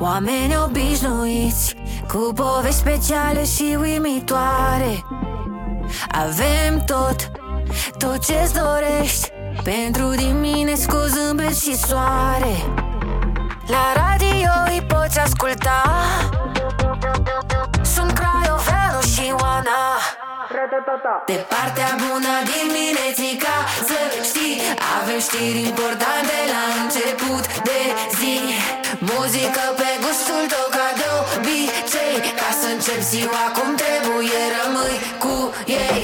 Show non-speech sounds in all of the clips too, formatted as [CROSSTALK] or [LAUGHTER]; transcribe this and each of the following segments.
Oameni obișnuiți Cu povești speciale și uimitoare. Avem tot, tot ce-ți dorești. Pentru dimineți cu zâmbet și soare. La radio îi poți asculta. Sunt Craioveanu și Oana. De partea bună diminețica Să știi, avem știri importante la început de zi Muzică pe gustul tău ca de obicei Ca să încep ziua cum trebuie, rămâi cu ei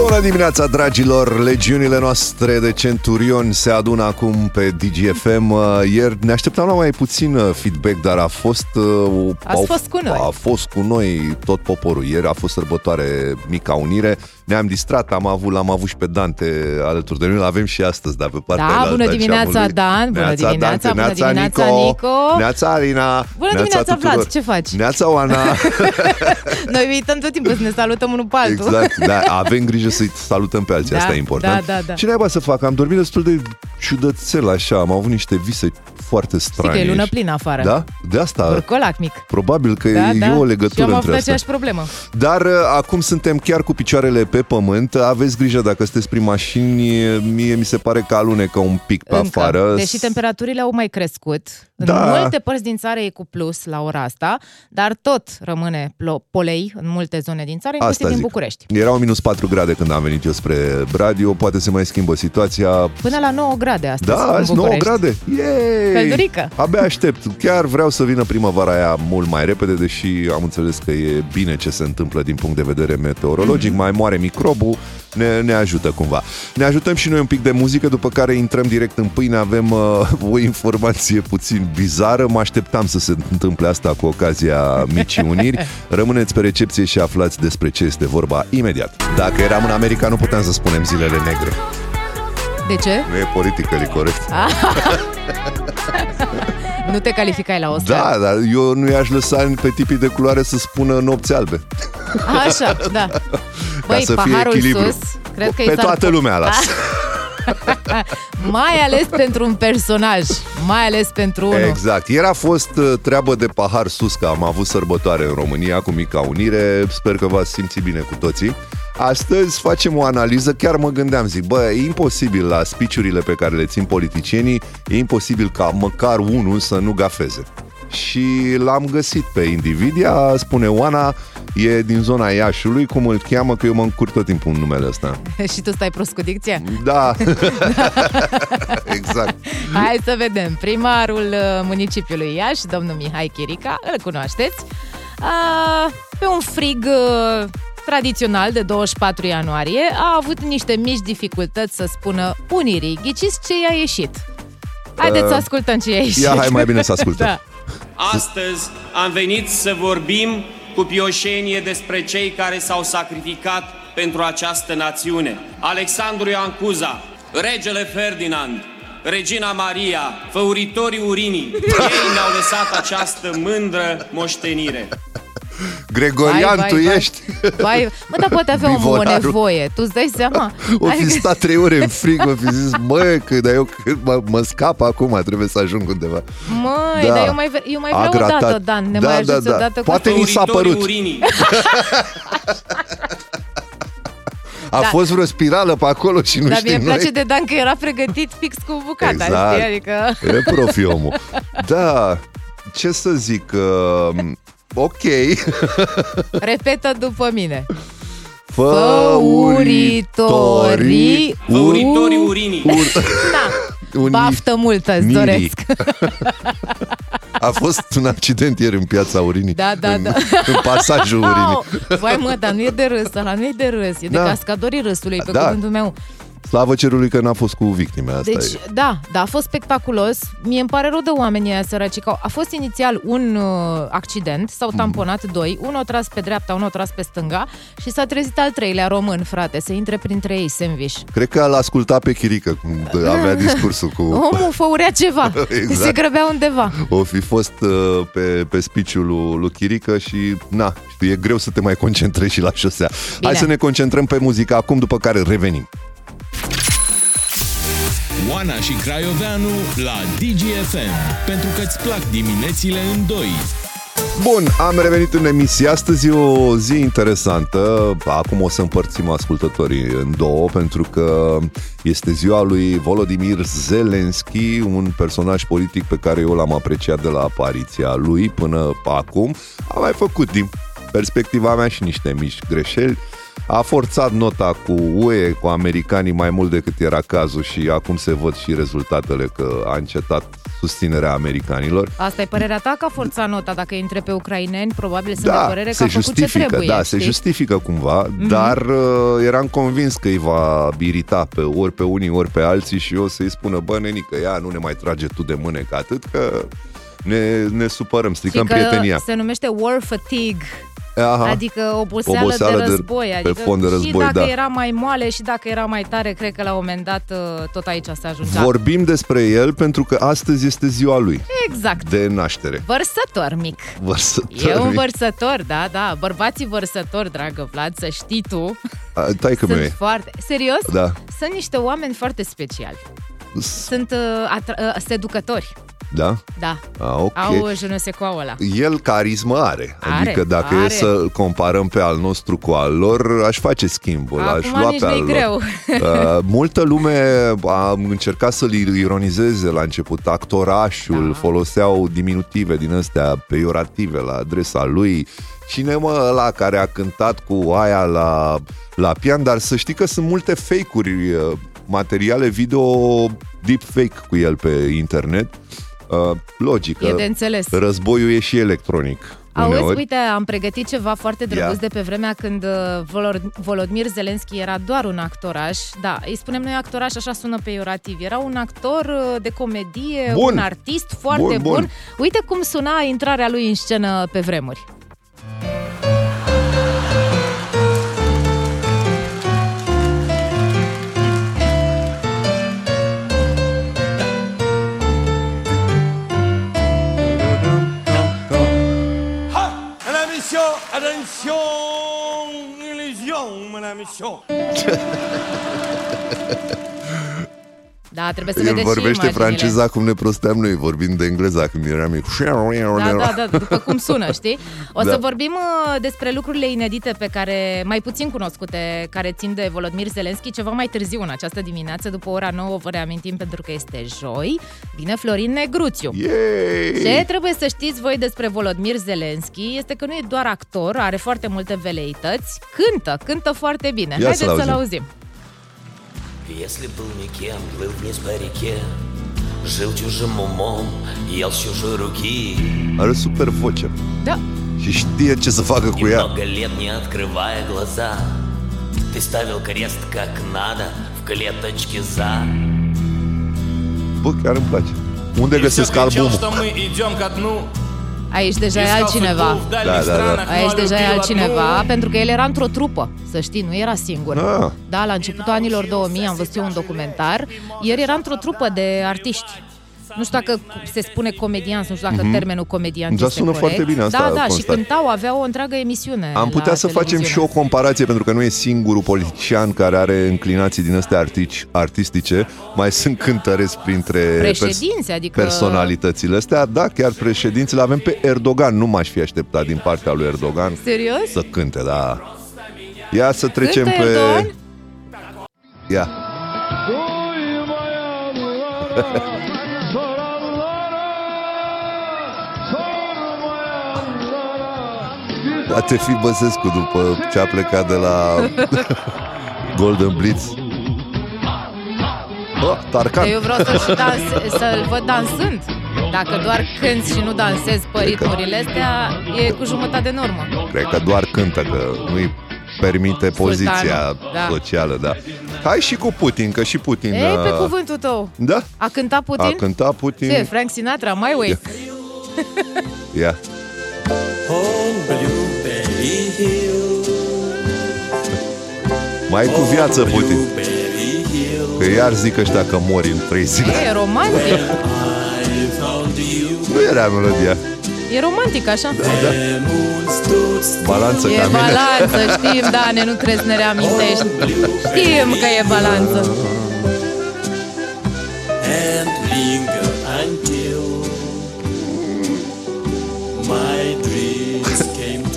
Bună dimineața, dragilor! Legiunile noastre de centurioni se adună acum pe DGFM. Uh, Ieri ne așteptam la mai puțin uh, feedback, dar a fost... uh, Ați au- fost cu noi. A fost cu noi tot poporul. Ieri a fost sărbătoare Mica Unire. Ne-am distrat, am avut, l-am avut și pe Dante alături de noi. L-avem și astăzi, dar pe partea Da, cealaltă bună a dimineața, geamului. Dan, bună Neața, dimineața, Dante, bună neața, dimineața, Nico, Nico. Neața, Alina, Bună neața dimineața, tuturor. Vlad, ce faci? Neața, Oana. [LAUGHS] Noi uităm tot timpul să ne salutăm unul pe altul. Exact, [LAUGHS] da, avem grijă să-i salutăm pe alții, Da, asta e important. da, da, da. Ce naiba să fac? Am dormit destul de ciudățel așa, am avut niște vise foarte Știi strane. că e lună plină afară. Da? De asta, Burcolac mic. probabil că Da, e da. o Și eu legătură am între avut astea. aceeași problemă. Dar uh, acum suntem chiar cu picioarele pe pământ. Aveți grijă dacă sunteți prin mașini, mie mi se pare că alunecă un pic pe Încă. afară. Deși temperaturile au mai crescut. În Da. multe părți din țară e cu plus la ora asta, dar tot rămâne plo- polei în multe zone din țară, inclusiv Asta în zic. București. Erau minus 4 grade când am venit eu spre radio, poate se mai schimbă situația. Până la 9 grade astăzi Da, în azi 9 București. grade. Yay! Căldurică. Abia aștept. Chiar vreau să vină primăvara aia mult mai repede, deși am înțeles că e bine ce se întâmplă din punct de vedere meteorologic. Mhm. Mai moare microbul, ne, ne ajută cumva. Ne ajutăm și noi un pic de muzică, după care intrăm direct în pâine. Avem uh, [LAUGHS] o informație puțin bizară. Mă așteptam să se întâmple asta cu ocazia Micii Uniri. Rămâneți pe recepție și aflați despre ce este vorba imediat. Dacă eram în America, nu puteam să spunem zilele negre. De ce? Nu e politically corect. [LAUGHS] Nu te calificai la Oscar. Da, dar eu nu i-aș lăsa pe tipii de culoare să spună nopți albe. Așa, da. [LAUGHS] Băi, să fie paharul echilibru. sus, cred că Pe i s-ar toată pu- lumea las. [LAUGHS] mai ales pentru un personaj, mai ales pentru unul. Exact. Ieri a fost uh, treabă de pahar sus, că am avut sărbătoare în România cu Mica Unire. Sper că v-ați simțit bine cu toții. Astăzi facem o analiză, chiar mă gândeam, zic, bă, e imposibil la spiciurile pe care le țin politicienii, e imposibil ca măcar unul să nu gafeze. Și l-am găsit pe Individia, spune Oana, e din zona Iașului, cum îl cheamă, că eu mă încurc tot timpul în numele ăsta. [LAUGHS] Și tu stai prost cu dicția? Da, [LAUGHS] exact. Hai să vedem. Primarul uh, municipiului Iași, domnul Mihai Chirica, îl cunoașteți, a, pe un frig uh, tradițional de 24 ianuarie a avut niște mici dificultăți să spună unirii. Ghiciți ce i-a ieșit? Haideți să ascultăm ce i-a ieșit. ia, hai mai bine să ascultăm. [LAUGHS] Da. Astăzi am venit să vorbim cu pioșenie despre cei care s-au sacrificat pentru această națiune. Alexandru Ioan Cuza, regele Ferdinand, Regina Maria, făuritorii urinii, ei ne-au lăsat această mândră moștenire. Gregorian, Vai, tu vai, vai. ești? Vai, mă, dar poate avea omul o Bivorarul. nevoie. Tu îți dai seama? O fi Adică- stat trei ore în frig, o fi zis, mă, că dar eu că mă, mă scap acum, trebuie să ajung undeva. Măi, Da. dar eu mai, vre- eu mai A vreau o dată, gratat. Dan. Ne Da, mai da, ajuți da. o dată Poate cu... ni s-a Făuritorii părut. urinii. A Da. fost vreo spirală pe acolo și nu Dar știm mie îmi noi. place de Dan că era pregătit fix cu bucata, Exact. știi? Adică... E profi omul. Da, ce să zic, uh, ok. [LAUGHS] Repetă după mine. Făuritorii Făuritorii U- urinii. [LAUGHS] Da. Unii- Baftă multă, îți Mirii. doresc. A fost un accident ieri în piața Urinii. Da, da, în, da. În pasajul Urinii. Au, Vai mă, dar nu e de râs, ăla nu e de râs, e de Da. cascadorii râsului, pe Da. cuvântul meu. Slavă cerului că n-a fost cu victime, asta Deci, e. da, da, a fost spectaculos. Mie îmi pare rău de oamenii ăia săraci. că au- A fost inițial un uh, accident, s-au Mhm. tamponat doi, unul a tras pe dreapta, unul a tras pe stânga și s-a trezit al treilea român, frate, să intre printre ei, sandwich. Cred că l ascultat pe Chirică cum avea [LAUGHS] discursul cu... Omul făurea ceva, [LAUGHS] Exact. se grăbea undeva. O fi fost uh, pe, pe spiciul lui, lui Chirică și, na, știu, e greu să te mai concentrezi și la șosea. Hai Bine. să ne concentrăm pe muzică acum, după care revenim. Oana și Craioveanu la DGFM. Pentru că îți plac diminețile în doi. Bun, am revenit în emisie. Astăzi e o zi interesantă. Acum o să împărțim ascultătorii în două, pentru că este ziua lui Volodymyr Zelensky, un personaj politic pe care eu l-am apreciat de la apariția lui până acum. A mai făcut din perspectiva mea și niște mici greșeli. A forțat nota cu UE, cu americanii mai mult decât era cazul și acum se văd și rezultatele că a încetat susținerea americanilor. Asta e părerea ta că a forțat nota? Dacă îi întrebe pe ucraineni, probabil sunt da, de părere că se a făcut justifică, ce trebuie. Da, știi? se justifică cumva, mm-hmm. dar uh, eram convins că îi va birita pe ori pe unii, ori pe alții și eu să-i spună, bă, nenică, ia, nu ne mai trage tu de mânecă atât, că ne, ne supărăm, stricăm Și că prietenia. se numește war fatigue. Aha. Adică oboseală, Oboseală de de- război. pe adică fond de și război, dacă da. era mai moale și dacă era mai tare, cred că la un moment dat uh, tot aici se ajungea. Vorbim despre el pentru că astăzi este ziua lui Exact. de naștere. Vărsător mic. Vărsător. E un vărsător, da, da. Bărbații vărsători, dragă Vlad, să știi tu. Tai că meu sunt e. foarte... Serios? Da. Sunt niște oameni foarte speciali. Sunt uh, atra- uh, seducători. Da? Da. A, ok. Au uh, je ne sais quoi ăla. El carismă are. Are, Adică dacă are. e să comparăm pe al nostru cu al lor, aș face schimbul, Acum aș lua nici pe al nu-i lor. greu. Uh, multă lume a încercat să-l ironizeze la început. Actorașul, Da. foloseau diminutive din astea peiorative la adresa lui. Cine mă ăla care a cântat cu aia la, la pian, dar să știi că sunt multe fake-uri, uh, materiale video deepfake cu el pe internet. Uh, logic, E că de înțeles. războiul e și electronic. Auzi, uneori. uite, am pregătit ceva foarte drăguț Ia. de pe vremea când uh, Volor- Volodymyr Zelensky era doar un actoraș. Da, îi spunem noi actoraș, așa sună peiorativ. Era un actor uh, de comedie, Bun. un artist foarte Bun, bun, bun. Uite cum suna intrarea lui în scenă pe vremuri. Illusion, illusion, madame Shaw. Da, trebuie să El vedeți și vorbește imaginile. franceza cum ne prosteam noi, vorbind de engleza când eram mic. Da, da, [LAUGHS] da, după cum sună, știi? O Da. să vorbim uh, despre lucrurile inedite pe care, mai puțin cunoscute, care țin de Volodymyr Zelensky, ceva mai târziu în această dimineață, după ora 9, vă reamintim pentru că este joi, vine Florin Negruțiu. Yay! Ce trebuie să știți voi despre Volodymyr Zelensky este că nu e doar actor, are foarte multe veleități, cântă, cântă foarte bine. Ia Haideți să-l să-l auzim. auzim. Если был никем, плыл вниз по реке Жил чужим умом, ел с чужой руки Are super voce Da, și știe ce să facă И cu ea. много lет не открывая глаза Ты ставил крест как надо В клеточке за Bă, chiar îmi place. Unde И всё găsesc кричал, albumul? что мы идем ко дну. Aici deja e altcineva. Da, da, da. Aici deja e altcineva, pentru că el era într-o trupă, să știi, nu era singur. Ah. Da, la începutul anilor 2000 am văzut un documentar. El era într-o trupă de artiști nu știu dacă se spune comedian, nu știu dacă termenul comedian Mhm. Da, este sună corect. foarte bine asta, Da, da, și constat. cântau, aveau o întreagă emisiune Am putea la să facem televiziune. și o comparație, pentru că nu e singurul politician care are înclinații din astea artici, artistice. Mai sunt cântăreți printre Președinți, adică- personalitățile astea. Da, chiar președinții. avem pe Erdogan. Nu m-aș fi așteptat din partea lui Erdogan Serios? să cânte, da. Ia să trecem Cântă pe... Erdogan? Ia. [LAUGHS] Poate fi Băsescu după ce a plecat de la [LAUGHS] Golden Blitz. Oh, Tarcan. Eu vreau să-l, dans, să-l văd dansând. Dacă doar cânti și nu dansezi pe ritmurile astea, e cu jumătate în urmă. Cred că doar cântă, că nu-i permite poziția da. socială, da. Hai și cu Putin, că și Putin... Ei, pe uh, cuvântul tău. Da, A cântat Putin? a cântat Putin. Ce, Frank Sinatra, My Way? Ia. [LAUGHS] Mai cu viață, Putin. Că iar zic ăștia că mori în trei zile. E romantic. Nu era melodia. E romantic, așa? Da. Balanță E ca mine. balanță, știm, Dane, nu trebuie să ne reamintești. Știm că e balanță.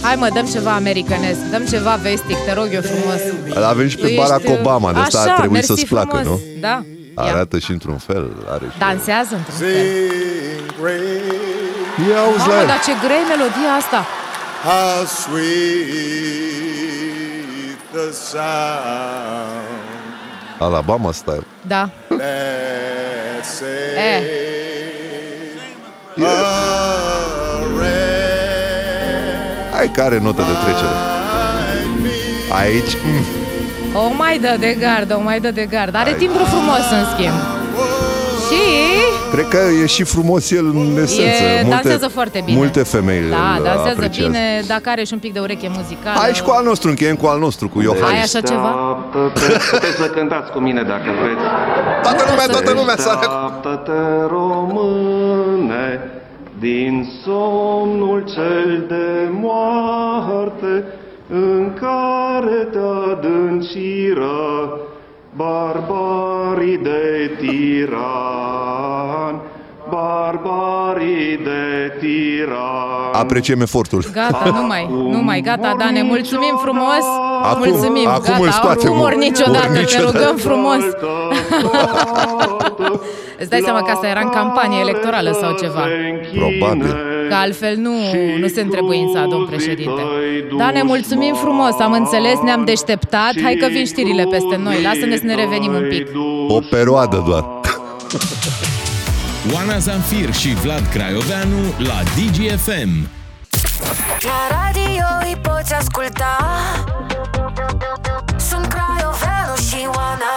Hai mă, dăm ceva americanesc, dăm ceva vestic, te rog eu frumos. Îl avem și pe Tu Barack ești, uh, Obama, de asta așa, ar trebui mersi să-ți placă, frumos. nu? Da. Ia. Arată și într-un fel. Are și... Dansează într-un fel. Sing great, Ia auzi la Mamă, el. dar ce grea e melodia asta. how sweet the sound Alabama style. Da. that Eh. saved a wretch Hai care notă de trecere. like me. Aici, mm, O mai dă de gard, o mai dă de gard. Are timbru frumos, în schimb. Și cred că e și frumos el în esență. e, dansează foarte bine. Multe femei Da, îl dansează apreciază. bine, dacă are și un pic de ureche muzicală. Hai și cu al nostru, încheiem cu al nostru, cu Ai Iohannis. așa ceva? Deșteaptă-te, puteți să cântați cu mine dacă vreți. Toată lumea, toată lumea sare. Deșteaptă-te, române, din somnul cel de moarte, în care te adânciră barbarii de tiran, barbarii de tiran. Apreciem efortul. Gata, nu mai, nu mai, gata, da, ne mulțumim frumos. Acum- mulțumim, acum gata, îl scoatem, nu mor mor niciodată, te niciodată. rugăm frumos. [LAUGHS] Îți dai seama că asta era în campanie electorală sau ceva. Probabil. Că altfel nu, nu se întrebuința, domn președinte. Da, ne mulțumim frumos, am înțeles, ne-am deșteptat. Hai că vin știrile peste noi, lasă-ne să ne revenim un pic. O perioadă doar. [LAUGHS] Oana Zanfir și Vlad Craioveanu la DGFM. La radio îi poți asculta Sunt Craioveanu și Oana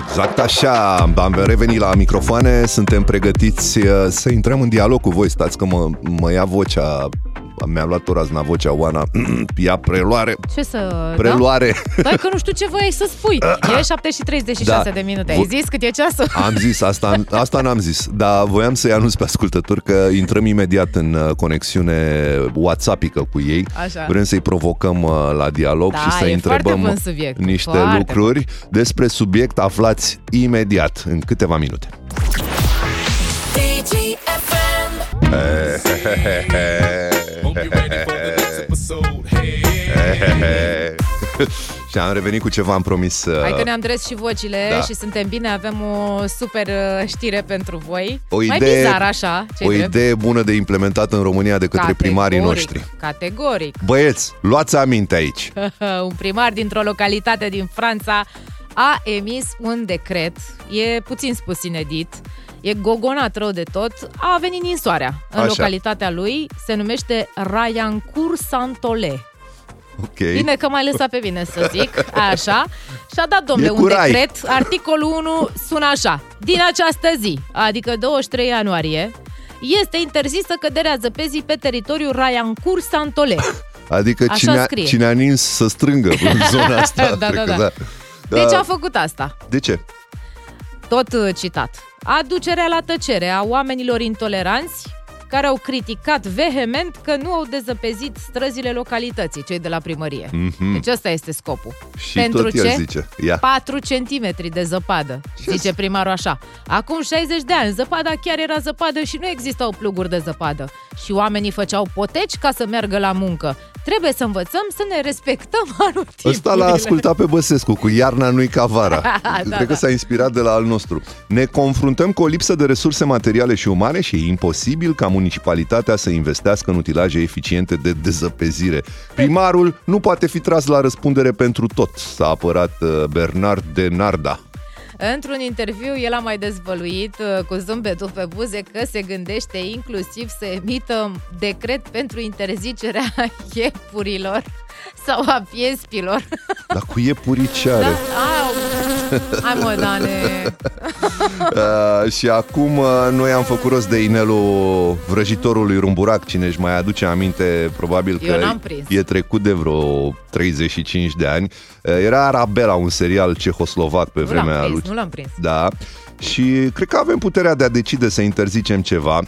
Exact așa, am revenit la microfoane, suntem pregătiți uh, să intrăm în dialog cu voi. Stați că mă, mă ia vocea, mi-a luat o razna vocea Oana, [CLEARS THROAT] ia preluare, Ce să... preluare. Da? Dai că nu știu ce voiai să spui. [CLEARS THROAT] E 7 și 36 Da. de minute. Ai Vo- zis cât e ceasul? [LAUGHS] Am zis, asta, asta n-am zis, dar voiam să-i anunț pe ascultători că intrăm imediat în uh, conexiune WhatsAppică cu ei. Așa. Vrem să-i provocăm uh, la dialog Da, și să e foarte întrebăm bun subiect. niște Foarte lucruri despre subiect aflați imediat, în câteva minute. DGFM [LAUGHS] [LAUGHS] și am revenit cu ceva, am promis. uh, Hai că ne-am dres și vocile Da. și suntem bine, avem o super uh, știre pentru voi. o Mai idee, bizar așa, ce o idee bună de implementat în România de către primarii noștri. Categoric. Băieți, luați aminte aici. [LAUGHS] un primar dintr-o localitate din Franța a emis un decret, e puțin spus inedit, e gogonat rău de tot, a venit ninsoarea. În Așa. localitatea lui se numește Rayancourt Santole. Ok. Bine că m-ai lăsat pe mine să zic, [LAUGHS] așa. Și-a dat, domnule, E cu un rai. decret, articolul 1 sună așa. Din această zi, adică 23 ianuarie, este interzisă căderea zăpezii pe teritoriul Rayancourt Santole. Adică Așa cine a, scrie. cine a nins să strângă [LAUGHS] în zona asta. Da, cred da, că da. Deci Da. a făcut asta. De ce? Tot uh, citat. Aducerea la tăcere a oamenilor intoleranți care au criticat vehement că nu au dezăpezit străzile localității, cei de la primărie. Mhm. Deci ăsta este scopul. Și Pentru tot el ce? zice. Ia. 4 cm de zăpadă, zice primarul așa. Acum 60 de ani, zăpada chiar era zăpadă și nu existau pluguri de zăpadă. Și oamenii făceau poteci ca să meargă la muncă. Trebuie să învățăm să ne respectăm [LAUGHS] anotimpurile. Ăsta l-a ascultat pe Băsescu cu Iarna nu-i ca vara. [LAUGHS] Da, Cred că da. s-a inspirat de la al nostru. Ne confruntăm cu o lipsă de resurse materiale și umane și e imposibil ca municipalitatea să investească în utilaje eficiente de dezăpezire. Primarul nu poate fi tras la răspundere pentru tot, s-a apărat uh, Bernard de Narda. Într-un interviu, el a mai dezvăluit uh, cu zâmbetul pe buze că se gândește inclusiv să emită decret pentru interzicerea [LAUGHS] iepurilor [LAUGHS] sau a piespilor. [LAUGHS] Dar cu iepurii ce are? Da? Au. Hai mă, Dane! Uh, [LAUGHS] și acum uh, noi am făcut rost de inelul vrăjitorului Rumburac, cine își mai aduce aminte, probabil Eu că n-am prins. e trecut de vreo 35 de ani. Uh, era Arabela, un serial cehoslovac pe Nu vremea l-am lui. prins, nu l-am prins. Da. Și cred că avem puterea de a decide să interzicem ceva.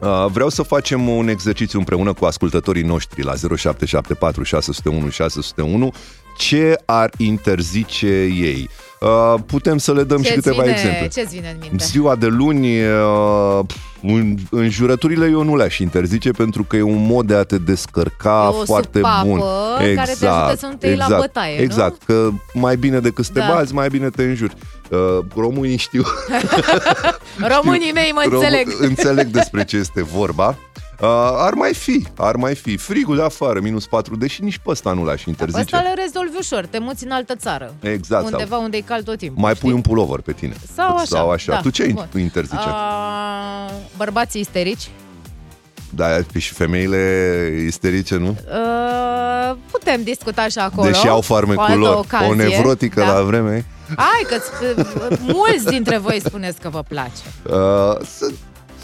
Uh, Vreau să facem un exercițiu împreună cu ascultătorii noștri la 0774 601 601 ce ar interzice ei. Uh, putem să le dăm și Ce-ți câteva vine, exemple. Ce-ți vine în minte? Ziua de luni, uh, în, înjurăturile eu nu le-aș interzice pentru că e un mod de a te descărca E o foarte supapă bun. care te ajută să nu te iei la exact, bătaie, nu? Exact, că mai bine decât să te Da. bați, mai bine te înjuri. Uh, românii știu, [LAUGHS] Românii mei mă rom- înțeleg. [LAUGHS] înțeleg despre ce este vorba. Uh, ar mai fi, ar mai fi. Frigul de afară, minus 4, deși nici pe ăsta nu l-aș interzice. Asta le rezolvi ușor, te muți în altă țară. Exact, sau- Undeva unde e cald tot timpul. Mai știi? pui un pullover pe tine. Sau așa. Sau așa. Da. Tu ce Bun. interzice? A, bărbații isterici. Da, și femeile isterice, nu? A, putem discuta și acolo. Deși au cu farmecul altă lor. ocazie. O nevrotică da. la vreme. Hai că mulți dintre voi spuneți că vă place. Uh, sunt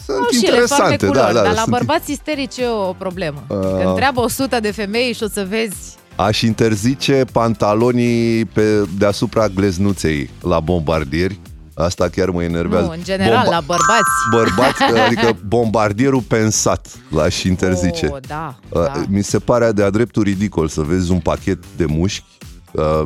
sunt Au și ele interesante, farmecul da, lor, da. dar la sunt... bărbați isterici e o problemă. Uh. Când întreabă 100 de femei și o să vezi Aș interzice pantalonii pe deasupra gleznuței la bombardieri. Asta chiar mă enervează. Nu, în general, la bărbați. Bărbați, [LAUGHS] adică bombardierul pensat l-aș interzice. Oh, da, Uh, da. Mi se pare de-a dreptul ridicol să vezi un pachet de mușchi uh,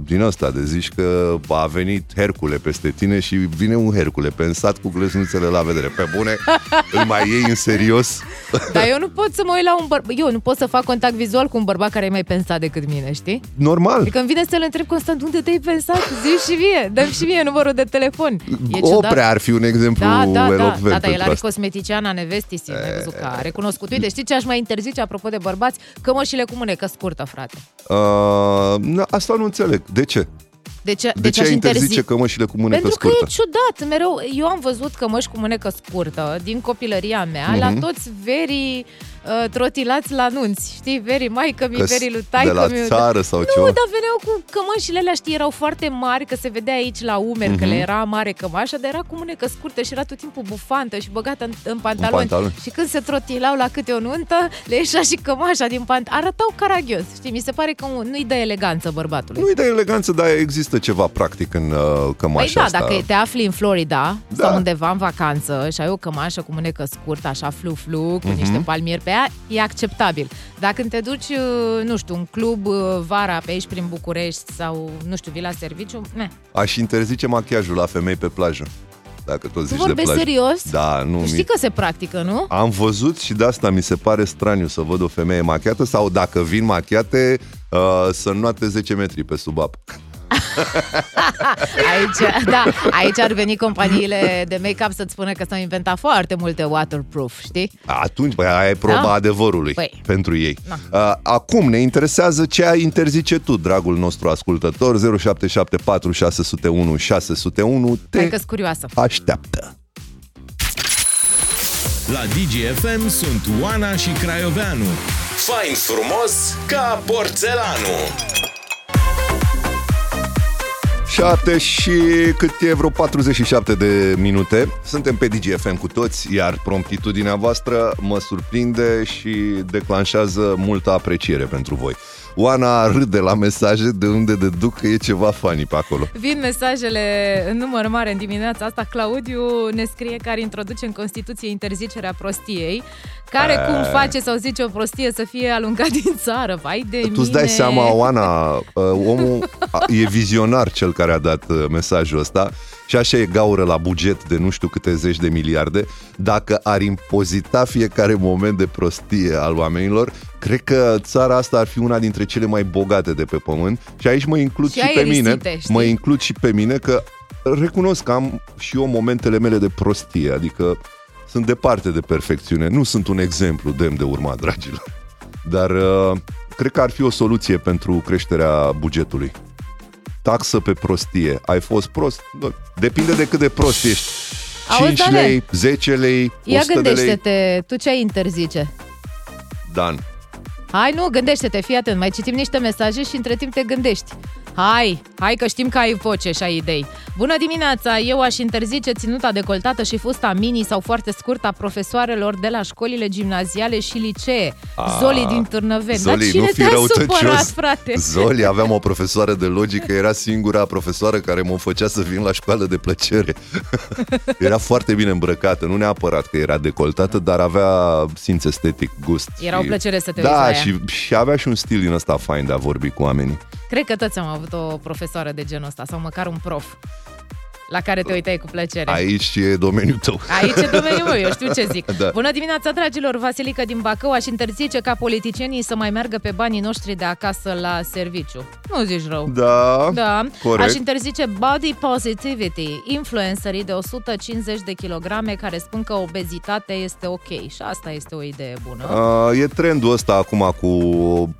din ăsta, de zici că a venit Hercule peste tine și vine un Hercule pensat cu gleznuțele la vedere. Pe bune, [LAUGHS] îl mai iei în serios? [LAUGHS] Dar eu nu pot să mă uit la un bărbat. Eu nu pot să fac contact vizual cu un bărbat care e mai pensat decât mine, știi? Normal. Adică îmi vine să-l întreb constant unde te-ai pensat, zi și mie, dă și mie numărul de telefon. E ciudat. Oprea ar fi un exemplu Da, da, da, elocvent da, da, el pentru are asta. cosmeticiana nevestisii, ai văzut că a recunoscut. Uite, știi ce aș mai interzice apropo de bărbați? Cămășile cu mânecă scurtă, frate. Uh, na, asta nu înțeleg. De ce? De ce, De ce aș ai interzi- interzice cămășile cu mânecă Pentru scurtă? că e ciudat, mereu. Eu am văzut cămăși cu mânecă scurtă din copilăria mea Mhm. la toți verii uh, trotilați la nunți. Știi, verii maică mi, Că-s verii lui de taică la mi. țară sau nu, ceva? dar veneau cu cămășile alea, știi, erau foarte mari, că se vedea aici la umeri, că le Mhm. era mare cămașa, dar era cu mânecă scurtă și era tot timpul bufantă și băgată în, în pantaloni. pantaloni. Și când se trotilau la câte o nuntă, le ieșea și cămașa din pantaloni. Arătau caragios, știi, mi se pare că un- nu-i dă eleganță bărbatului. Nu-i de eleganță, dar există ceva practic în uh, cămașa Păi da, asta. dacă te afli în Florida Da. sau undeva în vacanță și ai o cămașă cu mânecă scurtă, așa flu-flu, cu Mhm. niște palmieri pe ea, e acceptabil. Dacă te duci, uh, nu știu, un club uh, vara pe aici prin București sau, nu știu, vii la serviciu, ne. Aș interzice machiajul la femei pe plajă. Dacă tot zici de vorbești plajă. serios? Da, nu. Tu mi- știi că se practică, nu? Am văzut și de asta mi se pare straniu să văd o femeie machiată sau dacă vin machiate uh, să înoate 10 metri pe sub apă. [LAUGHS] Aici, da, aici ar veni companiile de make-up să-ți spună că s-au inventat foarte multe waterproof, știi? Atunci, băi, aia e proba Da? adevărului Păi. pentru ei. Na. Uh, acum ne interesează ce ai interzice tu, dragul nostru ascultător, 0774 601 601, te Hai că-s curioasă. așteaptă. La DGFM sunt Oana și Craioveanu. Fain frumos ca porțelanul. 7 și cât e vreo 47 de minute. Suntem pe DGFM cu toți, iar promptitudinea voastră mă surprinde și declanșează multă apreciere pentru voi. Oana râde la mesaje de unde deduc că e ceva funny pe acolo. Vin mesajele în număr mare în dimineața asta. Claudiu ne scrie că ar introduce în Constituție interzicerea prostiei. Care A. cum face sau zice o prostie să fie alungat din țară? Vai de Tu îți dai mine. seama, Oana, [LAUGHS] uh, omul a- e vizionar cel care a dat uh, mesajul ăsta și așa e gaură la buget de nu știu câte zeci de miliarde. Dacă ar impozita fiecare moment de prostie al oamenilor, cred că țara asta ar fi una dintre cele mai bogate de pe pământ și aici mă includ Și și, pe mine. aerisite, știi? Mă includ și pe mine că recunosc că am și eu momentele mele de prostie, adică sunt departe de perfecțiune. Nu sunt un exemplu demn de urmat, [LAUGHS] dragilor. Dar uh, cred că ar fi o soluție pentru creșterea bugetului. Taxă pe prostie. Ai fost prost? Nu, Depinde de cât de prost ești. Auzi, 5 Dane, lei, 10 lei, Ia 100 de lei. gândește-te, tu ce ai interzice? Dan. Hai, nu, gândește-te, fii atent, mai citim niște mesaje și între timp te gândești. Hai, hai că știm că ai voce și ai idei. Bună dimineața, eu aș interzice ținuta decoltată și fusta mini sau foarte scurtă a profesoarelor de la școlile gimnaziale și licee. A, Zoli din Târnăveni. Dar Zoli, cine nu fi te-a supărat, răutăcios. frate? Zoli, aveam o profesoară de logică, era singura profesoară care mă făcea să vin la școală de plăcere. [LAUGHS] era foarte bine îmbrăcată, nu neapărat că era decoltată, dar avea simț estetic, gust. Era o și- plăcere să te da, uiți la ea. și, și avea și un stil din ăsta fain de a vorbi cu oamenii. Cred că toți am avut o profesoară de genul ăsta, sau măcar un prof la care te uitai cu plăcere. Aici e domeniul tău. Aici e domeniul meu, eu știu ce zic. Da. Bună dimineața, dragilor! Vasilica din Bacău aș interzice ca politicienii să mai meargă pe banii noștri de acasă la serviciu. Nu zici rău. Da, Da, corect. aș interzice body positivity, influencerii de 150 de kilograme care spun că obezitatea este ok și asta este o idee bună. Uh, e trendul ăsta acum cu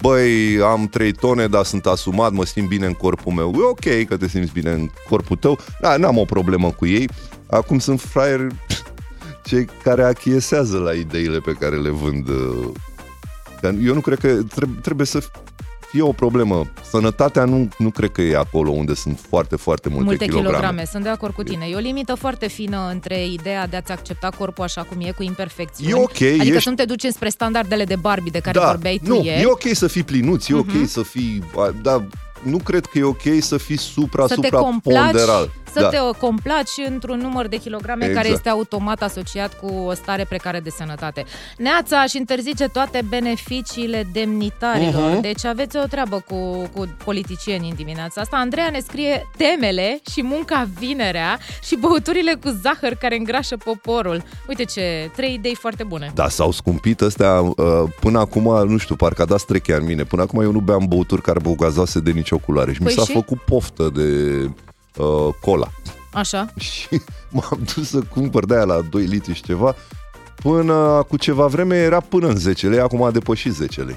băi, am 3 tone, dar sunt asumat, mă simt bine în corpul meu. E ok că te simți bine în corpul tău. Da, n-am o problemă cu ei. Acum sunt fraieri cei care achiesează la ideile pe care le vând. uh, Că Eu nu cred că trebuie, trebuie să fie o problemă. Sănătatea nu, nu cred că e acolo unde sunt foarte, foarte multe, Multe kilograme. Sunt de acord cu tine. E o limită foarte fină între ideea de a-ți accepta corpul așa cum e, cu imperfecțiuni. E ok, Adică ești- să nu te duci spre standardele de Barbie de care da, vorbeai tu nu, ieri. e ok să fii plinuț, e Mhm. ok să fii... a, Da, nu cred că e ok să fii supra, să te supra complaci, ponderal. să da. te complaci într-un număr de kilograme Exact. care este automat asociat cu o stare precară de sănătate. Neața aș interzice toate beneficiile demnitarilor. Mhm. Deci aveți o treabă cu, cu politicienii în dimineața asta. Andreea ne scrie temele și munca vinerea și băuturile cu zahăr care îngrașă poporul. Uite ce, trei idei foarte bune. Da, s-au scumpit astea uh, până acum, nu știu, parcă a dat strechea în mine. Până acum eu nu beam băuturi carbogazoase de nicio culoare și Păi mi s-a și? făcut poftă de uh, cola. Așa. [LAUGHS] Și m-am dus să cumpăr de aia la 2 litri și ceva. Până cu ceva vreme era până în 10 lei, acum a depășit 10 lei.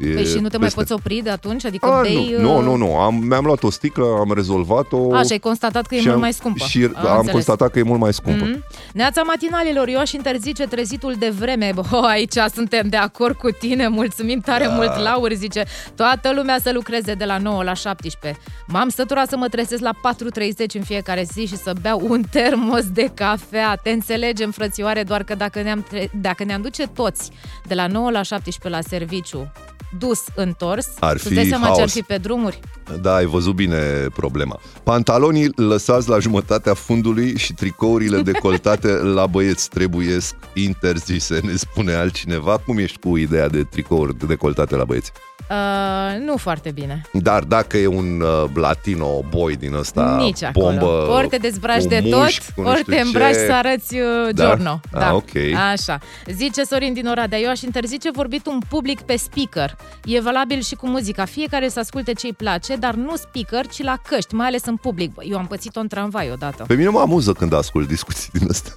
E Păi și nu te mai peste. poți opri de atunci? Adică A, bei... nu, uh, nu, nu, nu. Am, mi-am luat o sticlă, am rezolvat-o. A, și ai constatat că e și mult am, mai scumpă. Și Am am înțeles. constatat că e mult mai scumpă. Mhm. Neața matinalilor, eu aș interzice trezitul de vreme. Bă, aici suntem de acord cu tine, mulțumim tare Da. mult, Laur, zice. Toată lumea să lucreze de la 9 la 17. M-am săturat să mă trezesc la 4.30 în fiecare zi și să beau un termos de cafea. Te înțelegem, frățioare, doar că dacă ne-am, tre- dacă ne-am duce toți de la 9 la 17 la serviciu, dus, întors, Ar îți dai fi seama ce ar haos. fi pe drumuri? Da, ai văzut bine problema. Pantalonii lăsați la jumătatea fundului și tricourile [LAUGHS] decoltate la băieți trebuie interzise, ne spune altcineva. Cum ești cu ideea de tricouri decoltate la băieți? Uh, nu foarte bine. Dar dacă e un uh, latino boy din ăsta, Nici acolo. bombă, ori te dezbraci cu de mușchi, tot, cu nu ori știu te îmbraci ce. să arăți uh, Da? giorno. Ah, ok. Așa. Zice Sorin din Oradea, eu aș interzice vorbitul în public pe speaker. E valabil și cu muzica. Fiecare să asculte ce-i place, dar nu speaker, ci la căști, mai ales în public. Bă, Eu am pățit-o în tramvai odată. Pe mine mă amuză când ascult discuții din astea.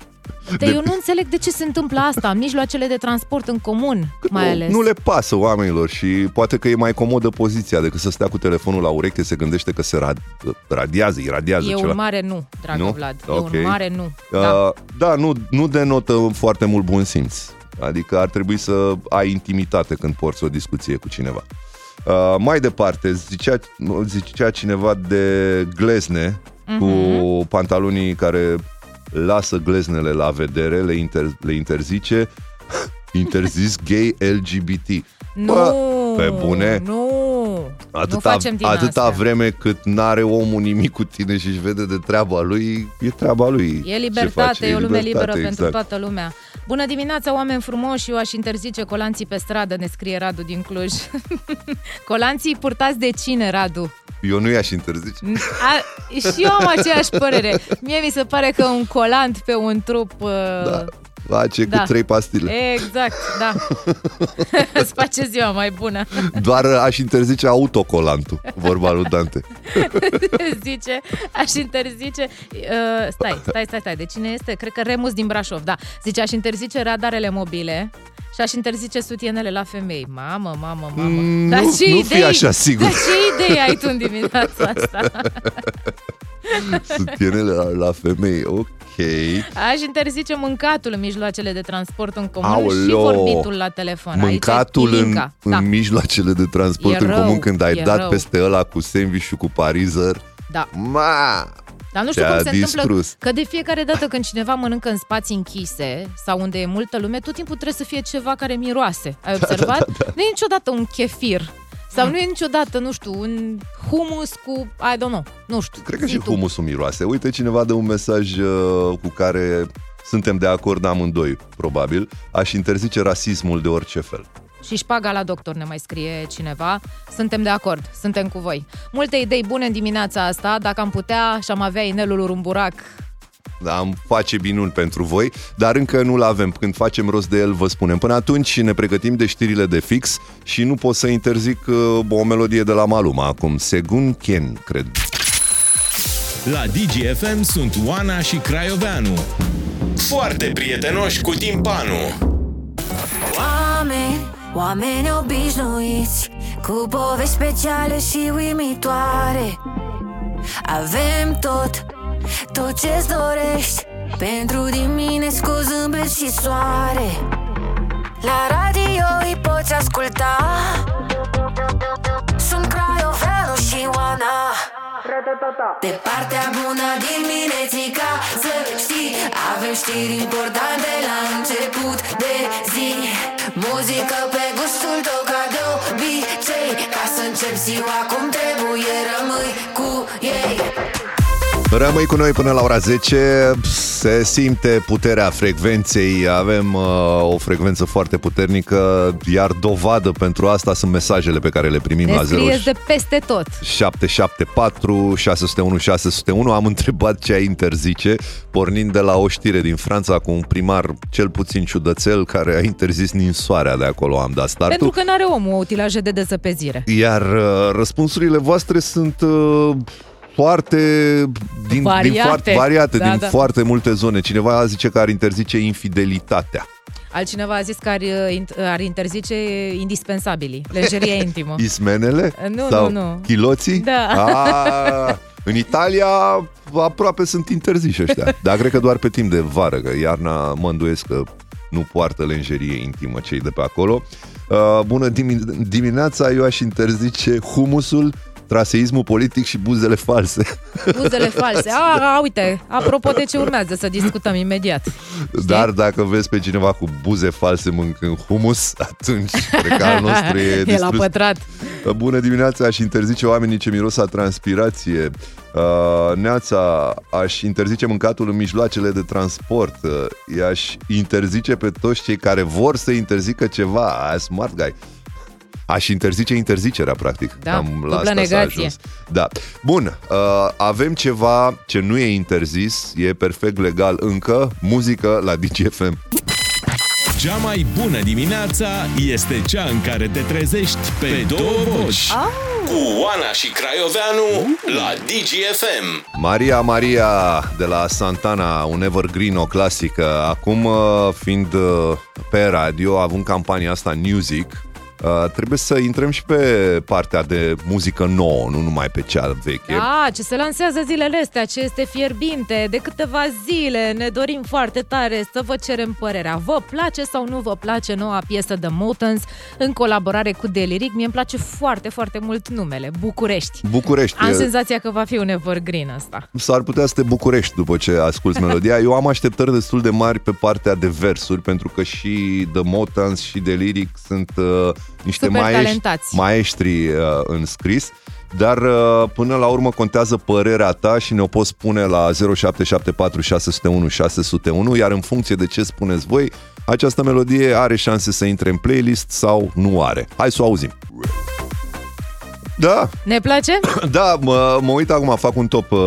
Dar eu nu înțeleg de ce se întâmplă asta în mijloacele de transport în comun, mai nu, ales. nu le pasă oamenilor și poate că e mai comodă poziția decât să stea cu telefonul la ureche, se gândește că se rad- radiază, iradiază E ceva. un mare nu, dragă Nu? Vlad. Ok. E un mare nu. Uh, Da. da, nu, nu denotă foarte mult bun simț. Adică ar trebui să ai intimitate când porți o discuție cu cineva. Uh, mai departe, zicea, zicea cineva de glezne Mhm. cu pantalonii care lasă gleznele la vedere, le, inter, le interzice, [LAUGHS] interzis gay LGBT. Nu, Bă, pe bune? Nu, nu Atâta, facem din atâta astea. vreme cât n-are omul nimic cu tine și își vede de treaba lui, e treaba lui. E Ce libertate, face? e o lume liberă libertate, pentru exact. toată lumea. Bună dimineața, oameni frumoși, eu aș interzice colanții pe stradă, ne scrie Radu din Cluj. [LAUGHS] colanții purtați de cine, Radu? Eu nu i-aș interzice. A, și eu am aceeași părere. Mie mi se pare că un colant pe un trup... Uh, Da. Face Da. cât trei pastile. Exact, da. [LAUGHS] Îți face ziua mai bună. Doar aș interzice autocolantul, vorba lui Dante. [LAUGHS] Zice, aș interzice... Uh, stai, stai, stai, stai. De cine este? Cred că Remus din Brașov, da. Zice, aș interzice radarele mobile și aș interzice sutienele la femei. Mamă, mamă, mamă. Mm, Dar nu- ce nu idei, fi așa sigur. Dar ce idei ai tu în dimineața asta? [LAUGHS] Sutienele la, la femei, ok. Aș interzice mâncatul în mijloacele de transport în comun Aoleo. și vorbitul la telefon. Mâncatul Aici e în, Ilinca. în Da, mijloacele de transport E în rău, comun când ai e dat rău. peste ăla cu sandwich și cu parizer. da. Ma! Dar nu știu Te-a cum se întâmplă distrus. că de fiecare dată când cineva mănâncă în spații închise sau unde e multă lume, tot timpul trebuie să fie ceva care miroase. Ai observat? da, da. Nu e niciodată un chefir. Sau nu e niciodată, nu știu, un humus cu, I don't know, nu știu. Cred că zi și tu. humusul miroase. Uite, cineva dă un mesaj uh, cu care suntem de acord amândoi, probabil. Aș interzice rasismul de orice fel. Și șpaga la doctor ne mai scrie cineva. Suntem de acord, suntem cu voi. Multe idei bune în dimineața asta. Dacă am putea și am avea inelul urumburac Da, am face binuni pentru voi, dar încă nu-l avem. Când facem rost de el, vă spunem. Până atunci ne pregătim de știrile de fix și nu pot să interzic uh, o melodie de la Maluma acum. Segun Ken, cred. La DGFM sunt Oana și Craioveanu. Foarte prietenoși cu timpanul. Oameni, oameni obișnuiți Cu povești speciale și uimitoare Avem tot, tot ce-ți dorești. Pentru dimineți cu zâmbet și soare. La radio îi poți asculta. Sunt Craioveanu și Oana. De partea bună diminețica Să știi, avem știri importante la început de zi. Muzică pe gustul tău ca de obicei Ca să încep ziua cum trebuie, rămâi cu ei Rămâi cu noi până la ora 10. Se simte puterea frecvenței. Avem uh, o frecvență foarte puternică, iar dovadă pentru asta sunt mesajele pe care le primim ne la 0 scrieți de peste tot. 774 601 601 Am întrebat ce ai interzice Pornind de la o știre din Franța Cu un primar cel puțin ciudățel Care a interzis ninsoarea de acolo Am dat startul Pentru că n-are omul utilaje de dezăpezire. Iar uh, răspunsurile voastre sunt uh, foarte din, din Variate. foarte variate Da, din da. foarte multe zone. Cineva zice că ar interzice infidelitatea. Altcineva a zis că ar, uh, int- ar interzice indispensabilii, lenjeria [LAUGHS] intimă. Ismenele? Nu, Sau nu, nu. Chiloții? Da. A, în Italia aproape sunt interziși ăștia. [LAUGHS] Dar cred că doar pe timp de vară, că iarna mă îndoiesc că nu poartă lenjerie intimă cei de pe acolo. Uh, bună dimi- dimineața, eu aș interzice humusul, traseismul politic și buzele false. [LAUGHS] Buzele false. A, a, uite, apropo de ce urmează să discutăm imediat. Dar dacă vezi pe cineva cu buze false mâncând humus, atunci cred că al nostru e [LAUGHS] E la distrus. pătrat. Bună dimineața, aș interzice oamenii ce miros a transpirație. Uh, neața, aș interzice mâncatul în mijloacele de transport. Uh, i-aș interzice pe toți cei care vor să interzică ceva. A, smart guy. Aș interzice interzicerea, practic. Da, Cam la dublă asta s-a negație. ajuns. Da. Bun, uh, avem ceva ce nu e interzis, e perfect legal încă, muzică la DGFM. Cea mai bună dimineața este cea în care te trezești pe două voci. Cu Oana și Craioveanu la DGFM. Maria Maria de la Santana, un evergreen, o clasică. Acum, uh, fiind uh, pe radio, având campania asta Music, uh, trebuie să intrăm și pe partea de muzică nouă, nu numai pe cea veche. Da, ce se lansează zilele astea, ce este fierbinte, de câteva zile ne dorim foarte tare să vă cerem părerea. Vă place sau nu vă place noua piesă de Motens în colaborare cu Deliric? Mie îmi place foarte, foarte mult numele, București. București. Am e- senzația că va fi un evergreen ăsta. S-ar putea să te bucurești după ce asculti [LAUGHS] melodia. Eu am așteptări destul de mari pe partea de versuri, pentru că și The Motans și The Lyric sunt uh, niște Super maestri, talentați. maestri uh, în scris. Dar uh, până la urmă contează părerea ta și ne-o poți spune la 0774 601 601, iar în funcție de ce spuneți voi, această melodie are șanse să intre în playlist sau nu are. Hai să o auzim. Da, Ne place? [COUGHS] da, mă, mă uit acum, fac un top uh,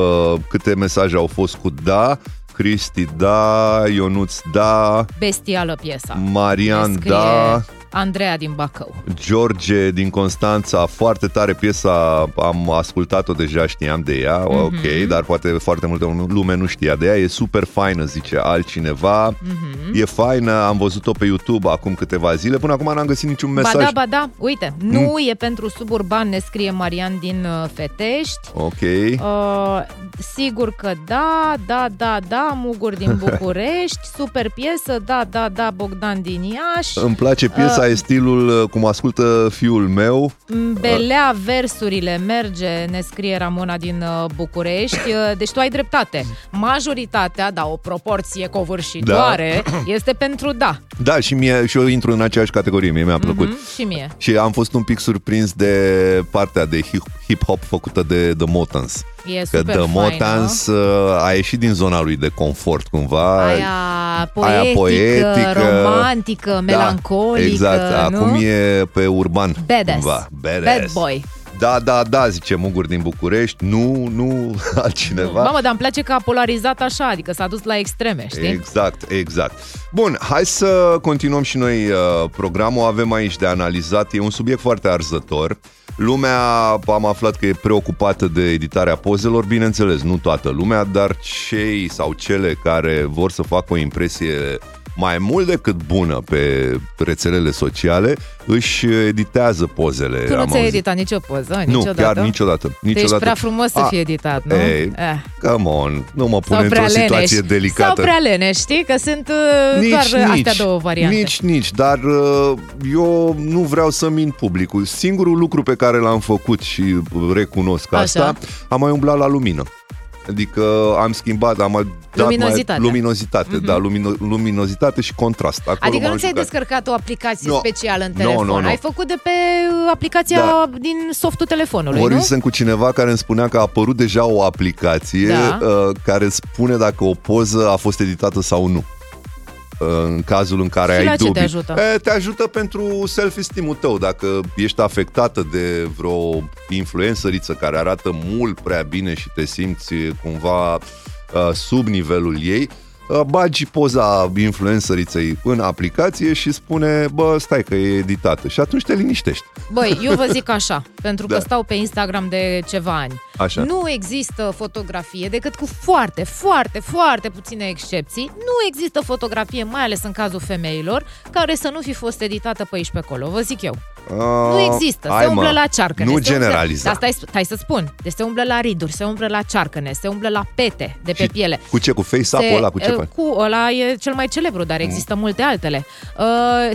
câte mesaje au fost cu da, Cristi da, Ionuț da, Bestială piesa. Marian Ne scrie da, Andreea din Bacău. George din Constanța, foarte tare piesa, am ascultat-o deja, știam de ea, Mhm. ok, dar poate foarte multă lume nu știa de ea, e super faină, zice altcineva, Mhm. e faină, am văzut-o pe YouTube acum câteva zile, până acum n-am găsit niciun mesaj. Ba da, ba da, uite, nu e pentru suburban, ne scrie Marian din uh, Fetești. Ok. Uh, sigur că da, da, da, da, Mugur din [LAUGHS] București, super piesă, da, da, da, Bogdan din Iași. Îmi place piesa, e stilul uh, cum ascultă fiul meu. Belea versurile merge, ne scrie Ramona din uh, București. Uh, Deci tu ai dreptate. Majoritatea, da, o proporție covârșitoare, [COUGHS] este pentru da. Da, și, mie, și eu intru în aceeași categorie, mie mi-a plăcut. Mhm, și mie. Și am fost un pic surprins de partea de hip- hip-hop făcută de The Motans. E Că super The faină. Motans uh, a ieșit din zona lui de confort cumva. Aia poetică, aia poetică romantică, melancolică, Exact, nu? acum e pe urban. Badass. Cumva. Badass. Bad boy. Da, da, da, zice Mugur din București. Nu, nu [LAUGHS] altcineva. Mamă, dar îmi place că a polarizat așa, adică s-a dus la extreme, știi? Exact, exact. Bun, hai să continuăm și noi uh, programul. Avem aici de analizat. E un subiect foarte arzător. Lumea, am aflat că e preocupată de editarea pozelor, bineînțeles, nu toată lumea, dar cei sau cele care vor să facă o impresie mai mult decât bună pe rețelele sociale, își editează pozele. Tu nu am ți-ai auzit. editat nicio poză, Nu, niciodată? chiar niciodată. Deci niciodată. prea frumos să A, fie editat, nu? Ei, Eh. come on, nu mă pune Sau prea într-o leneș. situație delicată. Sau prea leneș, știi? Că sunt uh, doar astea două variante. Nici, nici, dar uh, eu nu vreau să mint publicul. Singurul lucru pe care l-am făcut și recunosc Așa. asta, am mai umblat la lumină. Adică am schimbat, am dat Luminozitate. mai luminozitate, Mhm. da, lumino- luminozitate și contrast. Acolo Adică m-am nu ți-ai jucat. descărcat o aplicație Nu. specială în Nu, telefon. nu, nu. Ai făcut de pe uh, aplicația Da. din softul telefonului, nu? Vorbisem cu cineva care îmi spunea că a apărut deja o aplicație Da. uh, care spune dacă o poză a fost editată sau nu. Uh, În cazul în care Și ai la ce te dubii. ajută? E, te ajută pentru self-esteem-ul tău. Dacă ești afectată de vreo influențăriță care arată mult prea bine și te simți cumva uh, sub nivelul ei, uh, bagi poza influențăriței în aplicație și spune, bă, stai că e editată. Și atunci te liniștești. Băi, eu vă zic așa, [LAUGHS] pentru că Da. stau pe Instagram de ceva ani. Așa. Nu există fotografie decât cu foarte, foarte, foarte puține excepții. Nu există fotografie, mai ales în cazul femeilor, care să nu fi fost editată pe aici pe acolo. Vă zic eu. Nu există. Se Ah, hai, umblă mă, la cearcăne. Nu se umblă- generaliza. Dar stai, stai să spun. Deci se umblă la riduri, se umblă la cearcăne, se umblă la pete de pe Și piele. Cu ce? Cu face-up-ul ăla? Cu ce uh, faci? Cu ăla e cel mai celebru, dar există multe altele. Uh,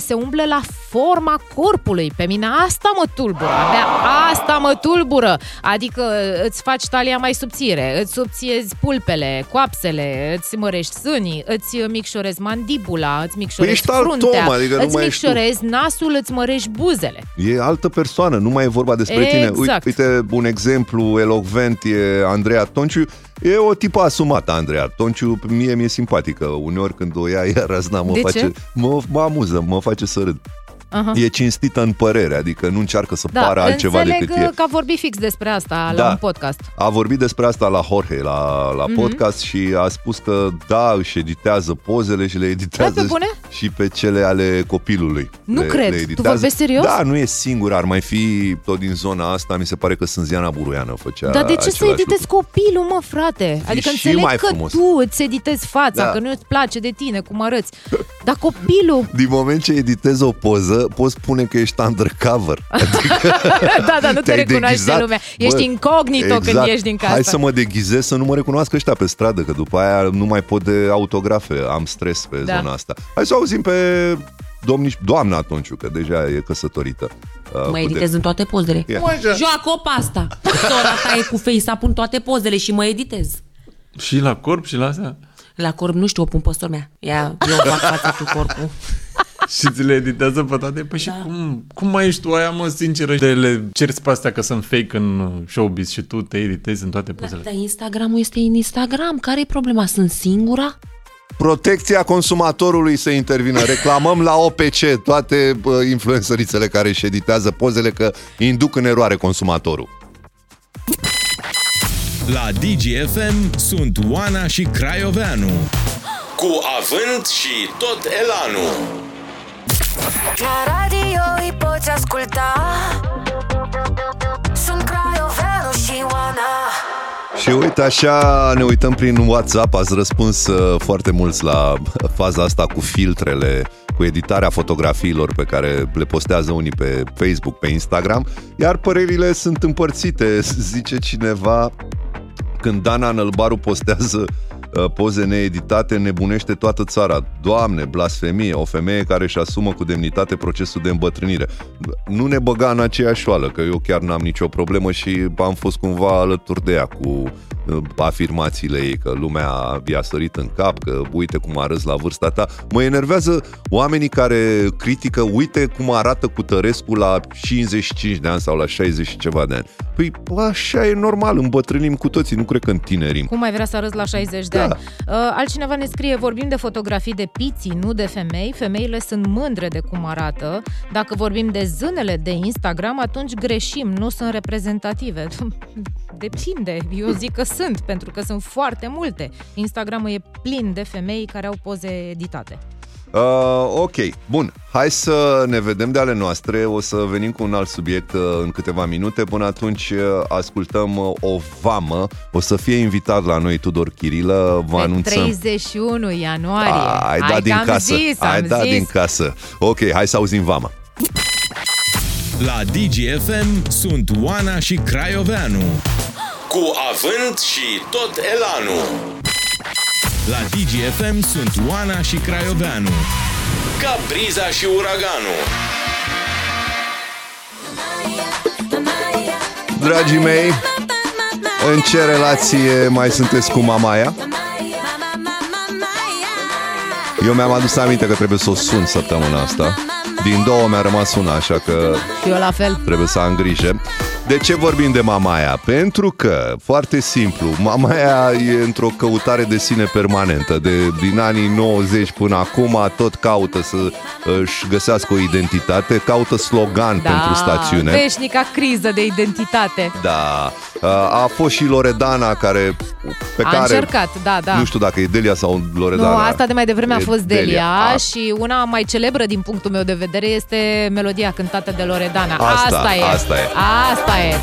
se umblă la forma corpului. Pe mine asta mă tulbură. Abia asta mă tulbură. Adică îți faci talia mai subțire, îți subțiezi pulpele, coapsele, îți mărești sânii, îți micșorezi mandibula, îți micșorezi ești alt fruntea, om, adică nu îți mai ești tu. micșorezi nasul, îți mărești buzele. E altă persoană, nu mai e vorba despre tine. Exact. Uite, uite, un exemplu elocvent e Andreea Tonciu. E o tipă asumată, Andreea Tonciu. Mie mi-e simpatică. Uneori când o ia, ea razna, mă De face... ce? Mă, mă amuză, mă face să râd. Aha. E cinstită în părere, adică nu încearcă să Da, pară altceva înțeleg decât e. că a vorbit fix despre asta Da. la un podcast. A vorbit despre asta la Jorge, la, la Mhm. podcast și a spus că da, își editează pozele și le editează Da, pe bune? și pe cele ale copilului. Nu le, cred. Le Tu editează. vorbești serios? Da, nu e singur, ar mai fi tot din zona asta, mi se pare că Sânziana Buruiană făcea Dar de ce să același editezi lucru. copilul, mă, frate? Adică și înțeleg mai că frumos. tu îți editezi fața, Da. că nu îți place de tine, cum arăți. Dar copilul... Din moment ce editezi o poză, poți spune că ești undercover. [LAUGHS] Adică da, da, nu te te-ai recunoaște deghizat. lumea. Ești incognito când ieși din casă. Hai să mă deghizez să nu mă recunoască ăștia pe stradă, că după aia nu mai pot de autografe, am stres pe Da. zona asta. Hai să auzim pe domniș, doamna atunci, că deja e căsătorită. Uh, Mă putem- editez în toate pozele. Ia. Joacă-o pe asta. Sora ta e cu face-up în toate pozele și mă editez. Și la corp și la asta? La corp nu știu, o pun pe sora mea. Ia, eu fac fața tu corpul. [LAUGHS] Și ți le editează pe toate? Păi și Da. cum, cum mai ești tu aia, mă, sinceră, de le cerți pe astea că sunt fake în uh, showbiz și tu te editezi în toate pozele? Dar Instagramul este în Instagram. Care-i problema? Sunt singura? Protecția consumatorului să intervină. Reclamăm la OPC toate uh, influențărițele care își editează pozele că induc în eroare consumatorul. La DGFM sunt Oana și Craioveanu. Cu avânt și tot elanul. La radio îi poți asculta. Sunt Craioveanu și Oana. Și uite așa, ne uităm prin WhatsApp, ați răspuns uh, foarte mulți la faza asta cu filtrele, cu editarea fotografiilor pe care le postează unii pe Facebook, pe Instagram, iar părerile sunt împărțite, [LAUGHS] zice cineva, când Dana Nălbaru postează uh, poze needitate, nebunește toată țara. Doamne, blasfemie, o femeie care își asumă cu demnitate procesul de îmbătrânire. Nu ne băga în aceeași șoală, că eu chiar n-am nicio problemă și am fost cumva alături de ea cu uh, afirmațiile ei, că lumea i-a sărit în cap, că uite cum arăți la vârsta ta. Mă enervează oamenii care critică, uite cum arată cu Tărescu la 55 de ani sau la 60 și ceva de ani. Păi așa e normal, îmbătrânim cu toții, nu cred că întinerim. Cum mai vrea să arăți la 60 de Da. ani? Uh, altcineva ne scrie, vorbim de fotografii de piții, nu de femei. Femeile sunt mândre de cum arată. Dacă vorbim de zânele de Instagram, atunci greșim, nu sunt reprezentative. [LAUGHS] Depinde, eu zic că sunt, pentru că sunt foarte multe. Instagramul e plin de femei care au poze editate. Uh, ok, bun. Hai să ne vedem de ale noastre. O să venim cu un alt subiect uh, în câteva minute. Până atunci uh, ascultăm uh, o vamă. O să fie invitat la noi Tudor Chirilă. Vă Pe anunțăm. 31 ianuarie. Ah, ai dat că din am casă. Zis, ai am dat zis. din casă. Ok, hai să auzim vama. La DGFM sunt Oana și Craioveanu. Cu avânt și tot elanul. La DGFM sunt Oana și Craioveanu. Ca briza și uraganul. Dragii mei, în ce relație mai sunteți cu Mamaia? Eu mi-am adus aminte că trebuie să o sun săptămâna asta. Din două mi-a rămas una, așa că Și eu la fel. trebuie să am grijă. De ce vorbim de Mamaia? Pentru că, foarte simplu, Mamaia e într-o căutare de sine permanentă. De, din anii 90 până acum tot caută să își găsească o identitate, caută slogan pentru stațiune. Veșnica criză de identitate. Da, a fost și Loredana care pe A care încercat, da, da. nu știu dacă e Delia sau Nu, Loredana. asta de mai devreme a E fost Delia, A, și una mai celebră din punctul meu de vedere este melodia cântată de Loredana. Asta, asta e. asta e. Asta e.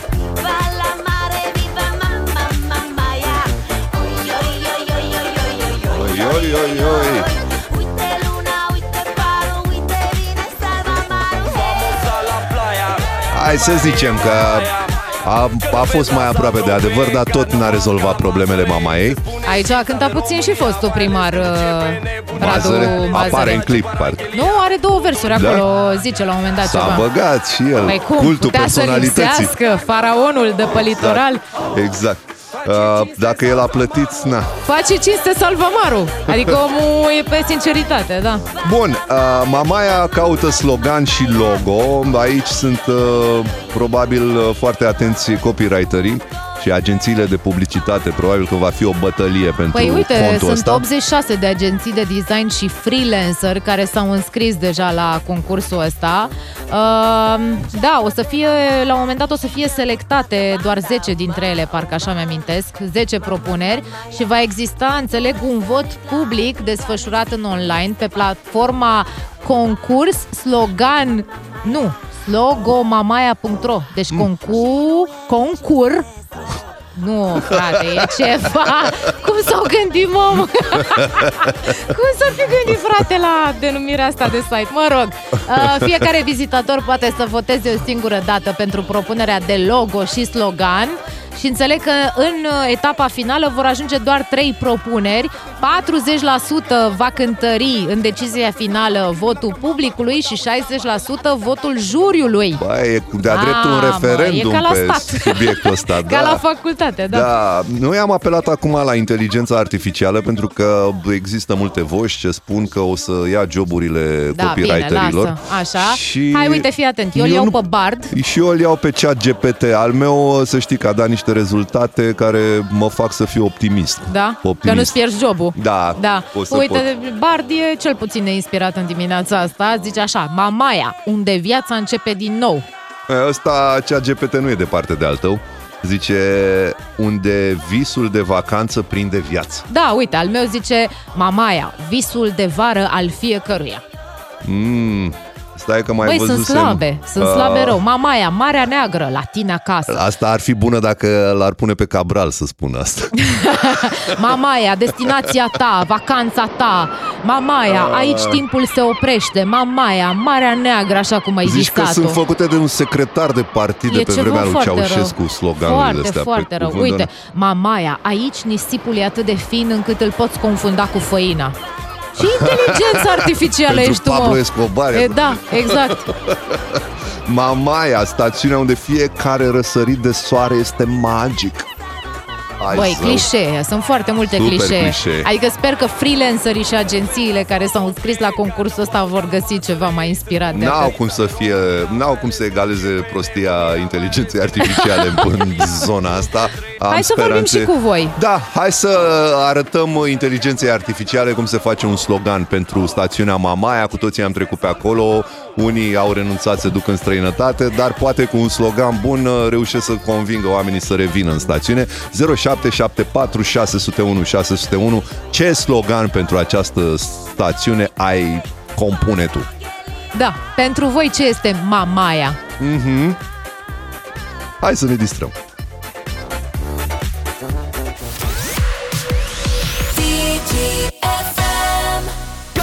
Oi, oi, oi, oi. Hai să zicem că a, a fost mai aproape de adevăr, dar tot n-a rezolvat problemele mama ei. Aici a cântat puțin și fostul primar uh, Radu Mazăre, Mazăre. apare în clip, parcă. Nu, are două versuri Da? acolo, zice la un moment dat S-a ceva. băgat și el, Păi cum, cultul putea să personalității. lipsească faraonul de pe litoral? Exact. Uh, dacă el a plătit, na. Face cinste salvamaru. Adică omul e pe sinceritate, da. Bun, uh, Mamaia caută slogan și logo. Aici sunt uh, probabil uh, foarte atenți copywriterii și agențiile de publicitate. Probabil că va fi o bătălie pentru Păi uite, fontul sunt ăsta. 86 de agenții de design și freelancer care s-au înscris deja la concursul ăsta. Uh, da, o să fie, la un moment dat o să fie selectate doar 10 dintre ele, parcă așa mi-amintesc, 10 propuneri și va exista, înțeleg, un vot public desfășurat în online pe platforma concurs slogan, nu, slogomamaia.ro Deci concur, concur nu, frate, e ceva. Cum s-au gândit, mamă? [LAUGHS] Cum s-ar fi gândit, frate, la denumirea asta de site? Mă rog, uh, fiecare [LAUGHS] vizitator poate să voteze o singură dată pentru propunerea de logo și slogan și înțeleg că în uh, etapa finală vor ajunge doar 3 propuneri. 40% va cântări în decizia finală votul publicului și 60% votul juriului. Bă, e de-a dreptul un Mamă, referendum e ca la pe stat. subiectul ăsta. [LAUGHS] Ca da. la facultate, da. Da, noi am apelat acum la inteligența artificială pentru că există multe voci ce spun că o să ia joburile Da, bine, copywriterilor. lasă. Așa. Și Hai, uite, fii atent. Eu îl iau nu- pe Bard. Și eu îl iau pe chat GPT. Al meu, să știi că a dat niște rezultate care mă fac să fiu optimist. Da? Că Optimist. nu-ți pierzi jobul. Da, Da. o să Uite, Bard e cel puțin neinspirat în dimineața asta. Zice așa, Mamaia, unde viața începe din nou. Ăsta, chat GPT nu e departe de al tău. Zice, unde visul de vacanță prinde viață. Da, uite, al meu zice Mamaia, visul de vară al fiecăruia. Mm, stai că mai Băi, văzusem... sunt slabe, sunt uh, slabe rău. Mamaia, Marea Neagră, la tine acasă. Asta ar fi bună dacă l-ar pune pe Cabral să spună asta. [LAUGHS] Mamaia, destinația ta, vacanța ta. Mamaia, aici timpul se oprește. Mamaia, Marea Neagră, așa cum ai Zici zis că sunt făcute de un secretar de partid de E pe ceva vremea lui foarte Ceaușescu, rău. sloganurile Foarte, astea. foarte pe rău. cuvânt, Uite, doar. mamaia, aici nisipul e atât de fin încât îl poți confunda cu făina. Și inteligența artificială Pentru ești tu, Pablo mă. Escobar. E, da, exact. [LAUGHS] Mamaia, stațiunea unde fiecare răsărit de soare este magic. Hai Băi, să- clișee, sunt foarte multe Super clișee. clișee. Adică sper că freelancerii și agențiile care s-au înscris la concursul ăsta vor găsi ceva mai inspirat de N-au atât. cum să fie, n-au cum să egaleze prostia inteligenței artificiale în, [LAUGHS] în zona asta. Am Hai să vorbim și cu voi. Da, hai să arătăm inteligenței artificiale cum se face un slogan pentru stațiunea Mamaia. Cu toții am trecut pe acolo, unii au renunțat, se duc în străinătate, dar poate cu un slogan bun uh, reușesc să convingă oamenii să revină în stațiune. 0774 601 601 Ce slogan pentru această stațiune ai compune tu? Da, pentru voi ce este Mamaia? Mhm. Hai să ne distrăm.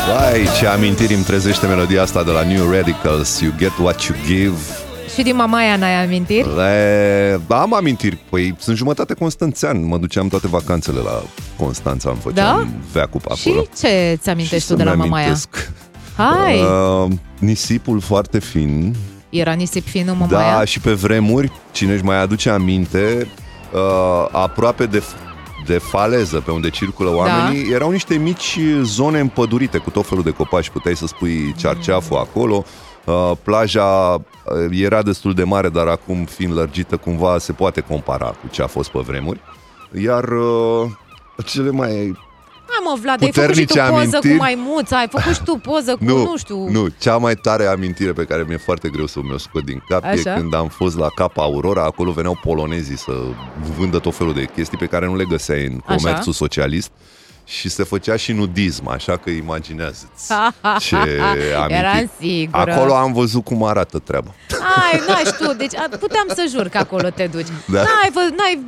Vai, ce amintiri îmi trezește melodia asta de la New Radicals You get what you give Și din Mamaia n-ai amintiri? Le... Am amintiri, păi sunt jumătate constanțean Mă duceam toate vacanțele la Constanța Îmi făceam Da? veacul pe acolo Și ce ți amintești tu de la să-mi Mamaia? amintesc. Hai! Uh, nisipul foarte fin Era nisip fin în Mamaia? Da, și pe vremuri, cine își mai aduce aminte, uh, aproape de, de faleză pe unde circulă oamenii, erau niște mici zone împădurite cu tot felul de copaci. Puteai să spui cearceaful acolo. Uh, plaja uh, era destul de mare, dar acum fiind lărgită, cumva se poate compara cu ce a fost pe vremuri. Iar uh, cele mai Hai mă, Vlad, ai făcut și tu Puternice poză amintiri? cu maimuța, ai făcut și tu poză cu, [LAUGHS] nu, Nu, știu... nu, cea mai tare amintire pe care mi-e foarte greu să mi-o scot din cap Așa? e când am fost la Capa Aurora, acolo veneau polonezii să vândă tot felul de chestii pe care nu le găseai în Așa. comerțul socialist și se făcea și nudism, așa că imaginează-ți [LAUGHS] ce amintiri. Eram sigură. Acolo am văzut cum arată treaba. Ai, n-ai [LAUGHS] tu, deci a- puteam să jur că acolo te duci. Da. N-ai, vă, n-ai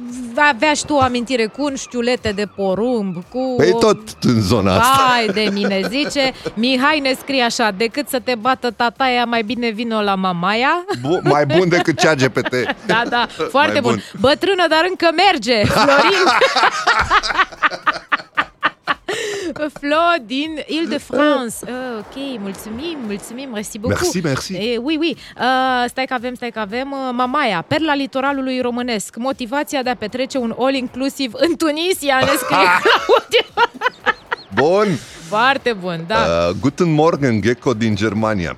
avea și tu o amintire cu un știulete de porumb, cu... Păi o- tot în zona asta. Vai de mine, zice Mihai ne scrie așa Decât să te bată tataia, mai bine vino la mamaia Bu- mai bun decât cea GPT. [LAUGHS] Da, da, foarte Mai bun. bun. Bătrână, dar încă merge Florin [LAUGHS] Flo din Ile-de-France. Uh, [LAUGHS] ok, mulțumim, mulțumim, merci beaucoup. Merci, merci. Eh, oui, oui. Uh, stai că avem, stai că avem. Uh, Mamaia, perla litoralului românesc. Motivația de a petrece un all-inclusiv în Tunisia, ne scrie [LAUGHS] Claudia. Bun. Foarte bun, da. Uh, Guten Morgen, Gecko din Germania.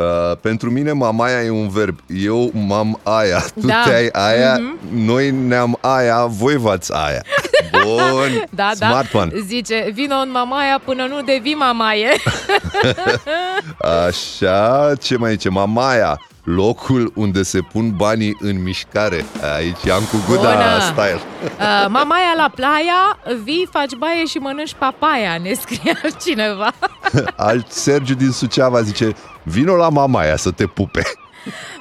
Uh, pentru mine mamaia e un verb. Eu m-am aia, [LAUGHS] tu Da. te-ai aia, Mhm. noi ne-am aia, voi v-ați aia. [LAUGHS] Bun, Da, smart da. one. Zice, vino în Mamaia până nu devii mamaie. [LAUGHS] Așa, ce mai zice? Mamaia, locul unde se pun banii în mișcare. Aici am cu Guda Bună. style. Uh, mamaia la playa, vii, faci baie și mănânci papaya, ne scrie altcineva. Alt Sergiu din Suceava zice, vino la mamaia să te pupe.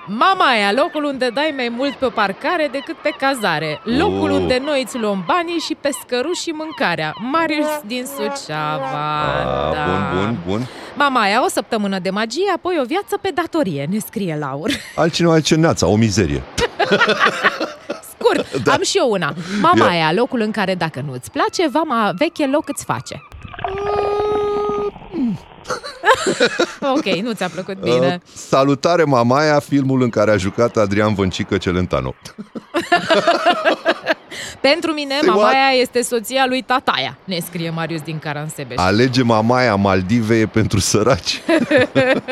Mamaia, locul unde dai mai mult pe parcare decât pe cazare. Locul Oh. unde noi îți luăm banii și pescăruși și mâncarea. Marius din Suceava. Ah, da. Bun, bun, bun. Mamaia, o săptămână de magie, apoi o viață pe datorie, ne scrie Laur. [LAUGHS] Altcineva zice neața, o mizerie. [LAUGHS] Scurt, da. am și eu una. Mamaia, locul în care dacă nu îți place, vama veche loc îți face. [LAUGHS] ok, nu ți-a plăcut bine. Uh, salutare Mamaia, filmul în care a jucat Adrian Văncică Celentano. [LAUGHS] Pentru mine, Say what? Mamaia este soția lui Tataia, ne scrie Marius din Caransebeș. Alege Mamaia, Maldive e pentru săraci.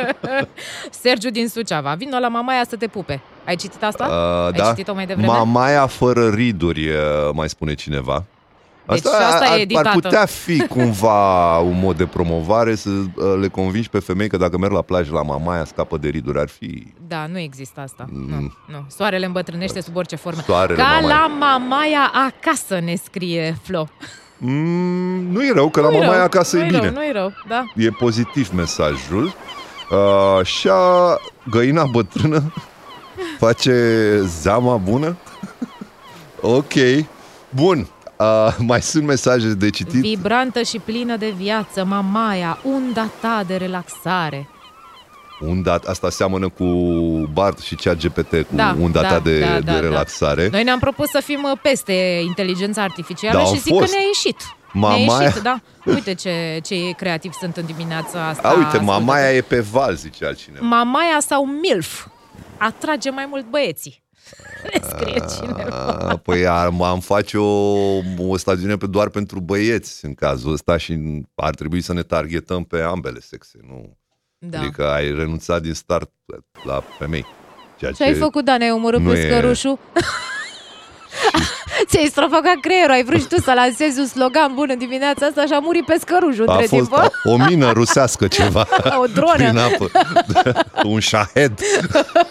[LAUGHS] Sergiu din Suceava, vino la Mamaia să te pupe. Ai citit asta? Uh, Ai da. citit-o mai devreme? Mamaia fără riduri, uh, mai spune cineva. Deci și asta e ar, ar editată. putea fi cumva [LAUGHS] un mod de promovare să uh, le convingi pe femei că dacă merg la plajă la Mamaia scapă de riduri. Ar fi... Da, nu există asta. Nu, nu. Soarele îmbătrânește sub orice formă. Soarele, Ca Mamaia. la Mamaia acasă, ne scrie Flo. Mm, nu e rău, că la Nu-i Mamaia rău, acasă e nu-i bine. Rău, nu-i rău, da. E pozitiv mesajul. Uh, așa, găina bătrână face zama bună? [LAUGHS] ok. Bun. Uh, [LAUGHS] mai sunt mesaje de citit? Vibrantă și plină de viață, Mamaia, unda ta de relaxare. Unda, asta seamănă cu Bart și cea GPT, cu Da, unda da, ta de, da, de da, da. relaxare. Noi ne-am propus să fim uh, peste inteligența artificială Da, și am zic fost. că ne-a ieșit. Mamaia- Ne-a ieșit, da. [LAUGHS] Uite ce, ce creativ sunt în dimineața asta. A, uite, ascultă-te. mamaia e pe val, zice altcineva. Mamaia sau MILF atrage mai mult băieții. [LAUGHS] ne scrie cineva. Păi am, am face o, o stațiune pe, doar pentru băieți în cazul ăsta și ar trebui să ne targetăm pe ambele sexe, nu? Da. Adică ai renunțat din start la femei. Ceea Ce ai făcut, Dan? Ai omorât nu pe e- scărușul? [LAUGHS] Ți-ai strofocat creierul, ai vrut și tu să lansezi un slogan bună dimineața asta și a murit pe scărușul A între fost timp. o mină rusească ceva. [LAUGHS] O dronă. Prin apă. [LAUGHS] Un șahed.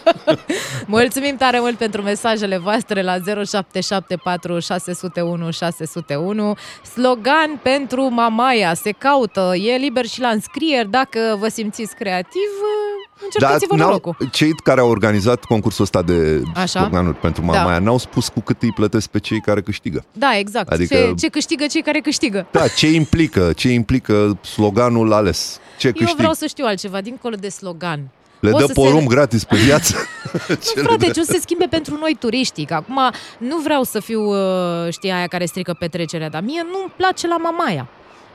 [LAUGHS] Mulțumim tare mult pentru mesajele voastre la 0774 601 601. Slogan pentru Mamaia se caută, e liber și la înscrieri. Dacă vă simțiți creativ, încercați-vă n-au- norocul. cei care au organizat concursul ăsta de Așa. sloganuri pentru Da. Mamaia n-au spus cu cât îi plătesc pe cei care câștigă. Da, exact. Adică- Ce, ce câștigă cei care câștigă. Da, ce implică, ce implică sloganul ales? Ce Eu câștig? vreau să știu altceva, dincolo de slogan. Le O dă să porumb se... gratis pe viață? [LAUGHS] Nu, frate, ce o să se schimbe pentru noi turiștii? Că acum nu vreau să fiu, uh, știi, aia care strică petrecerea, dar mie nu-mi place la Mamaia.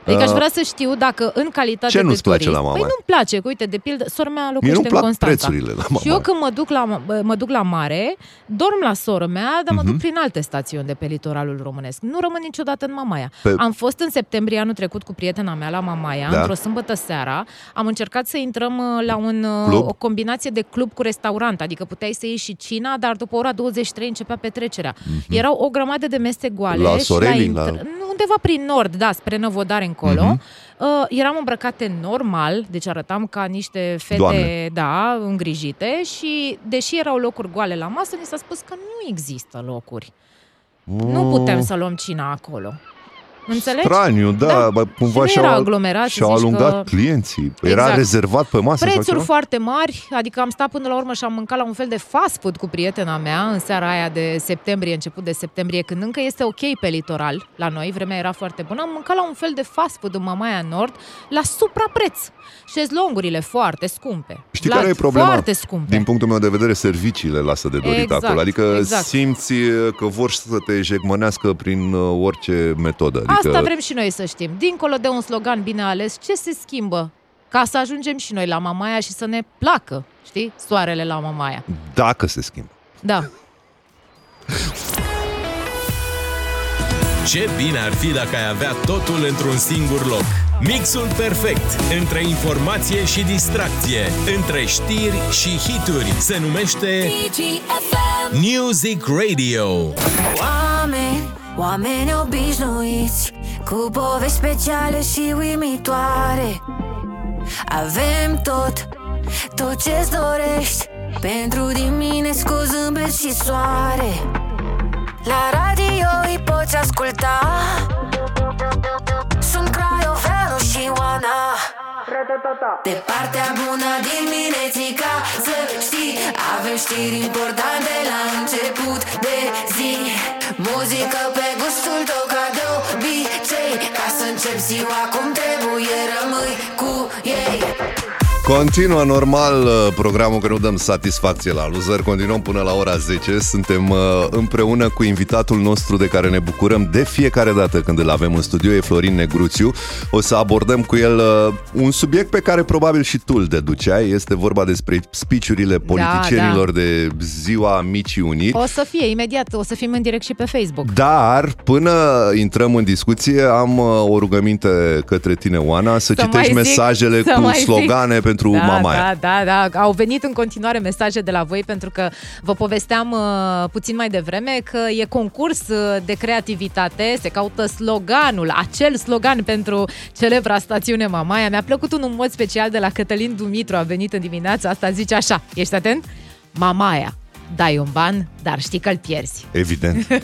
Adică aș Uh, vrea să știu dacă în calitate ce de nu-ți place turist... la Mamaia? Păi nu-mi place, că uite, de pildă, sora mea Mie locuiește nu-mi în plac Constanța. prețurile la Și eu Mamaia. când mă duc la, mă duc la mare, dorm la soră mea, dar mă Mhm. duc prin alte stațiuni de pe litoralul românesc. Nu rămân niciodată în Mamaia. Pe- Am fost în septembrie anul trecut cu prietena mea la Mamaia, Da. într-o sâmbătă seara. Am încercat să intrăm uh, la un, uh, Club? o combinație de club cu restaurant, adică puteai să iei și cina, dar după ora 23 începea petrecerea. Erau o grămadă de mese goale. Mhm. La și Soreli, intră- la- Nu, undeva prin nord, da, spre Năvodare încolo. Mhm. Uh, eram îmbrăcate normal, deci arătam ca niște fete, Doamne. da, îngrijite și deși erau locuri goale la masă, ni s-a spus că nu există locuri. Nu putem să luăm cina acolo. Înțelegi? Straniu, da, Da. da. cumva Și nu și-au, era aglomerat, și-au zici alungat că- clienții. Era Exact. rezervat pe masă sau Prețuri ceva? foarte mari, adică am stat până la urmă și am mâncat la un fel de fast food cu prietena mea în seara aia de septembrie, început de septembrie, când încă este ok pe litoral la noi, vremea era foarte bună. Am mâncat la un fel de fast food în Mamaia Nord la suprapreț. Șezlongurile foarte scumpe. Știi Vlad, care e problema? Foarte scumpe. Din punctul meu de vedere, serviciile lasă de dorit Exact, acolo. Adică exact. simți că vor să te ejecmănească prin uh, orice metodă. Adică Asta vrem și noi să știm. Dincolo de un slogan bine ales, ce se schimbă ca să ajungem și noi la Mamaia și să ne placă, știi, soarele la Mamaia. dacă se schimbă. Da. Ce bine ar fi dacă ai avea totul într-un singur loc. Mixul perfect între informație și distracție, între știri și hituri se numește Music Radio. Oameni, oameni obișnuiți Cu povești speciale și uimitoare. Avem tot, tot ce-ți dorești. Pentru dimineți cu zâmbet și soare. La radio îi poți asculta. Sunt Craioveanu și Oana. De partea bună diminețica Să știi, avem știri importante la început de zi Muzică pe gustul tău ca de obicei. Ca să încep ziua cum trebuie, rămâi cu ei Continuă normal uh, programul că nu dăm satisfacție la loser. Continuăm până la ora 10. Suntem uh, împreună cu invitatul nostru de care ne bucurăm de fiecare dată când îl avem în studio, e Florin Negruțiu. O să abordăm cu el uh, un subiect pe care probabil și tu îl deduceai. Este vorba despre speech-urile politicienilor de ziua Micii Uniri. O să fie, imediat, o să fim în direct și pe Facebook. Dar, până intrăm în discuție, am uh, o rugăminte către tine, Oana, să, Să mai citești zic- mesajele să cu mai zic. slogane pentru da, Mamaia. Da, da, da. Au venit în continuare mesaje de la voi pentru că vă povesteam uh, puțin mai devreme că e concurs uh, de creativitate, se caută sloganul, acel slogan pentru celebra stațiune Mamaia. Mi-a plăcut unul în mod special de la Cătălin Dumitru, a venit în dimineața asta, zice așa, ești atent? Mamaia, dai un ban, dar știi că-l pierzi. Evident. [LAUGHS]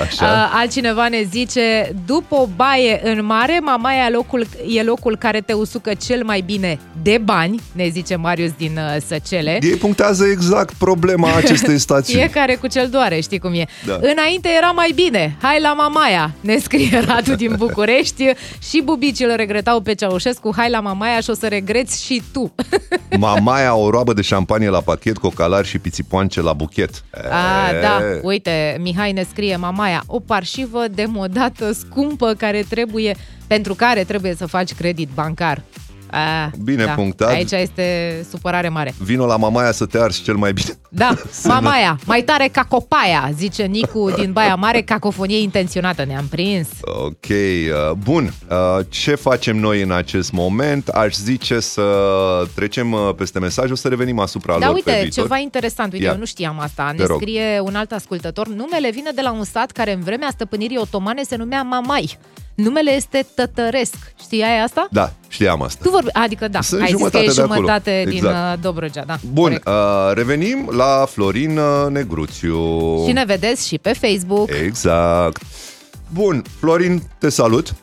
Așa. Uh, altcineva ne zice, după o baie în mare, Mamaia e locul, e locul care te usucă cel mai bine de bani, ne zice Marius din uh, Săcele. Ei punctează exact problema acestei [LAUGHS] stațiuni. Fiecare cu cel doare, știi cum e. Da. Înainte era mai bine. Hai la Mamaia, ne scrie [LAUGHS] Radu din București. și bubicii îl regretau pe Ceaușescu. Hai la Mamaia și o să regreți și tu. Mamaia, o roabă de șampanie la pachet, cocalari și pițipoance la buchet. A, E, da, uite, Mihai ne scrie Mamaia, o parșivă demodată, scumpă, care trebuie, pentru care trebuie să faci credit bancar. A, Bine da. punctat. Aici este supărare mare. Vino la mamaia să te arzi cel mai bine. Da, [LAUGHS] mamaia, mai tare ca copaia, zice Nicu din Baia Mare, cacofonie intenționată, ne-am prins. Ok, uh, bun. Uh, Ce facem noi în acest moment? Aș zice să trecem uh, peste mesaj, o să revenim asupra Da, lor uite, pe viitor. ceva interesant, uite, Ia. eu nu știam asta. Te Ne rog. scrie un alt ascultător. Numele vine de la un sat care în vremea stăpânirii otomane se numea Mamai. Numele este Tătăresc. Știai asta? Da, știam asta. Tu vorbi... Adică da, Sunt ai zis că jumătate e de acolo. jumătate din Exact. uh, Dobrogea, da. Bun, corect. uh, revenim la Florin uh, Negruțiu. Și ne vedeți și pe Facebook. Exact. Bun, Florin, te salut.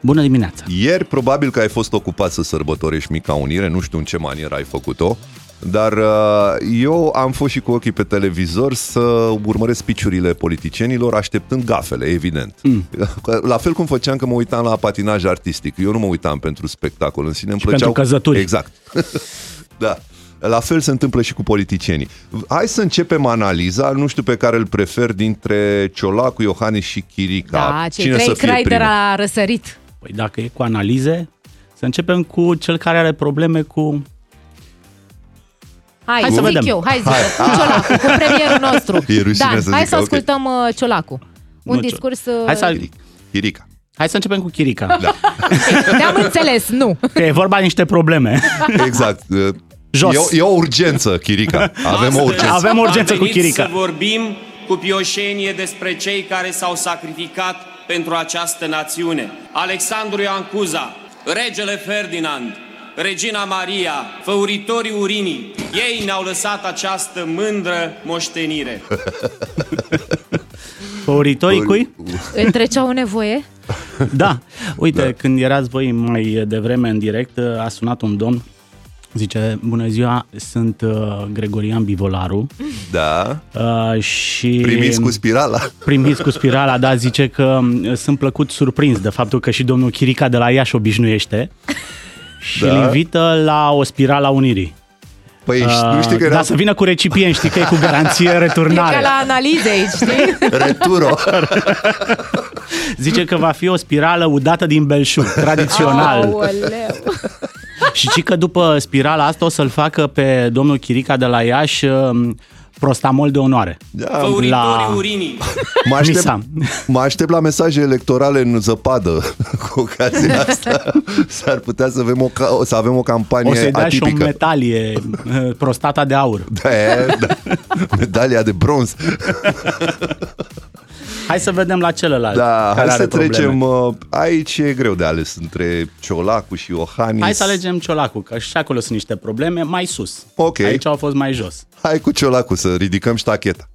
Bună dimineața! Ieri probabil că ai fost ocupat să sărbătorești Mica Unire, nu știu în ce manieră ai făcut-o, dar uh, eu am fost și cu ochii pe televizor să urmăresc piciurile politicienilor, așteptând gafele, evident. Mm. [LAUGHS] La fel cum făceam că mă uitam la patinaj artistic. Eu nu mă uitam pentru spectacol în sine, îmi Și plăceau... pentru căzături. Exact. [LAUGHS] da. La fel se întâmplă și cu politicienii. Hai să începem analiza, nu știu pe care îl prefer dintre Ciolacu, Iohannis și Chirica. Da, cei Cine trei să fie crai de primul? la răsărit. Păi dacă e cu analize, să începem cu cel care are probleme cu... Hai, Hai să zic vedem. eu, hai zic Hai. eu, cu Ciolacu, cu [LAUGHS] premierul nostru. E rușine Dan, să hai zic, să ok. ascultăm uh, Ciolacu. Un Nu, Cio- discurs... uh, Hai să... Chirica. Hai să începem cu Chirica. Da. Ne-am înțeles, nu. Că e vorba de niște probleme. Exact. Jos. E o, e o urgență, Chirica. Avem o urgență. Avem urgență Am cu venit Chirica. să vorbim cu pioșenie despre cei care s-au sacrificat pentru această națiune. Alexandru Ioan Cuza, regele Ferdinand, regina Maria, făuritorii urinii, ei ne-au lăsat această mândră moștenire. [LAUGHS] Făuritorii cui? Întreceau nevoie? Da. Uite, da. când erați voi mai devreme în direct, a sunat un domn, zice, bună ziua, sunt uh, Gregorian Bivolaru. Da. Uh, și Primiți cu spirala. Primiți cu spirala, da, zice că uh, sunt plăcut surprins de faptul că și domnul Chirica de la Iași obișnuiește și Da. îl invită la o spirală a unirii. Păi nu știi că era Da, să vină cu recipient, știi că e cu garanție [LAUGHS] E returnare. ca la analize aici, știi? [LAUGHS] returo. [LAUGHS] Zice că va fi o spirală udată din belșug, tradițional. Aoleu. Și ci că după spirala asta o să-l facă pe domnul Chirica de la Iași um, prostamol de onoare. Da, Făuritorii La- urinii. Mă aștept, Misa. mă aștept la mesaje electorale în zăpadă [LAUGHS] cu ocazia asta. S-ar putea să avem o, ca- să avem o campanie O să-i dea și o atipică. metalie, uh, prostata de aur. Da, e, da. Medalia de bronz. Hai să vedem la celălalt. Da, care hai are să probleme. trecem. uh, Aici e greu de ales între Ciolacu și Iohannis. Hai să alegem Ciolacu, că și acolo sunt niște probleme mai sus. Ok. Aici au fost mai jos. Hai cu Ciolacu să ridicăm ștacheta.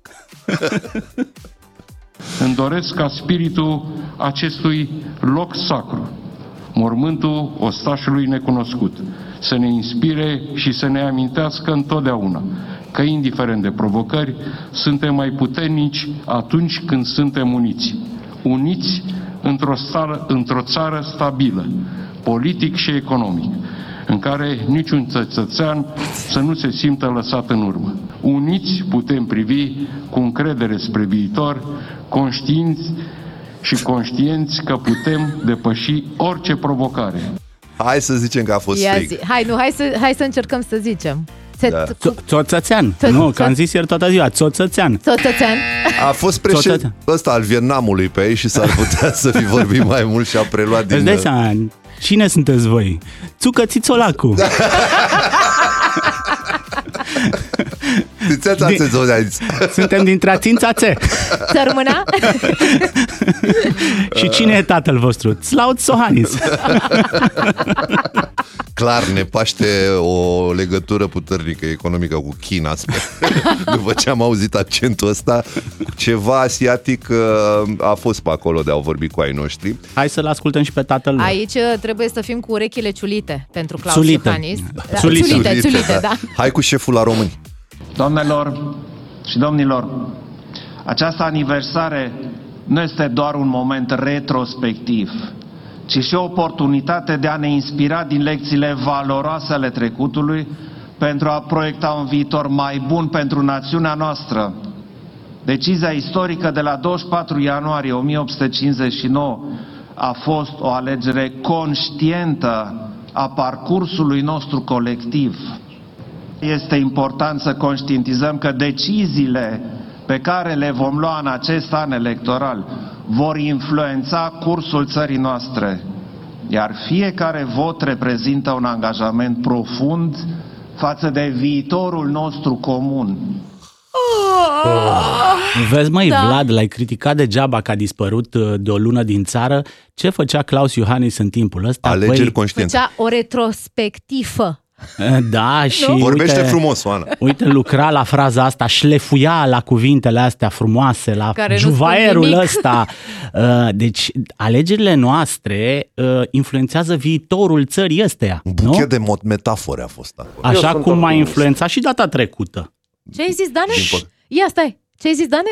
[LAUGHS] Îmi doresc ca spiritul acestui loc sacru, mormântul ostașului necunoscut, să ne inspire și să ne amintească întotdeauna că, indiferent de provocări, suntem mai puternici atunci când suntem uniți. Uniți într-o, stară, într-o țară stabilă, politic și economic, în care niciun cetățean să nu se simtă lăsat în urmă. Uniți putem privi cu încredere spre viitor, conștiinți și conștienți că putem depăși orice provocare. Hai să zicem că a fost Ia frig. zi. Hai, nu, hai să, hai să încercăm să zicem. Se, Da. cu, Țoțățean. Țo- Nu, țo- că am zis ieri toată ziua, țoțățean. Totățean. A fost președinte ăsta al Vietnamului pe aici și s-ar putea să fi vorbit mai mult și a preluat din... Îți dai seama, cine sunteți voi? Țucă Țițolacu. Da. Țițeața Din- ți zis. Suntem din Tratința C. Sărmâna? [LAUGHS] Și cine e tatăl vostru? Țlaut Sohanis. [LAUGHS] Clar ne paște o legătură puternică economică cu China, sper. [LAUGHS] După ce am auzit accentul ăsta, ceva asiatic uh, a fost pe acolo de a vorbi cu ai noștri. Hai să-l ascultăm și pe tatăl lor. Aici uh, trebuie să fim cu urechile ciulite pentru Claus Țulite. Iohannis. Da, Țulite. țulite, țulite, da. Hai cu șeful la români. Doamnelor și domnilor, această aniversare nu este doar un moment retrospectiv, ci și o oportunitate de a ne inspira din lecțiile valoroase ale trecutului pentru a proiecta un viitor mai bun pentru națiunea noastră. Decizia istorică de la 24 ianuarie 1859 a fost o alegere conștientă a parcursului nostru colectiv. Este important să conștientizăm că deciziile pe care le vom lua în acest an electoral vor influența cursul țării noastre, iar fiecare vot reprezintă un angajament profund față de viitorul nostru comun. Vezi, măi, Da. da. Vlad, l-ai criticat degeaba că a dispărut uh, de o lună din țară. Ce făcea Claus Iohannis în timpul ăsta? Alegeri conștiente. Făcea o retrospectivă. Eh, Da, și Vorbește uite, frumos, Oana. Uite, lucra la fraza asta, șlefuia la cuvintele astea frumoase, la Care nu spun juvaierul nimic. ăsta. Uh, [LAUGHS] Deci, alegerile noastre uh, influențează viitorul țării ăsteia. Un nu? buchet de mo- metafore a fost acolo. Așa cum a influențat și data trecută. Ce ai zis, Dane? Din păc- Ia stai. Ce ai zis, Dane?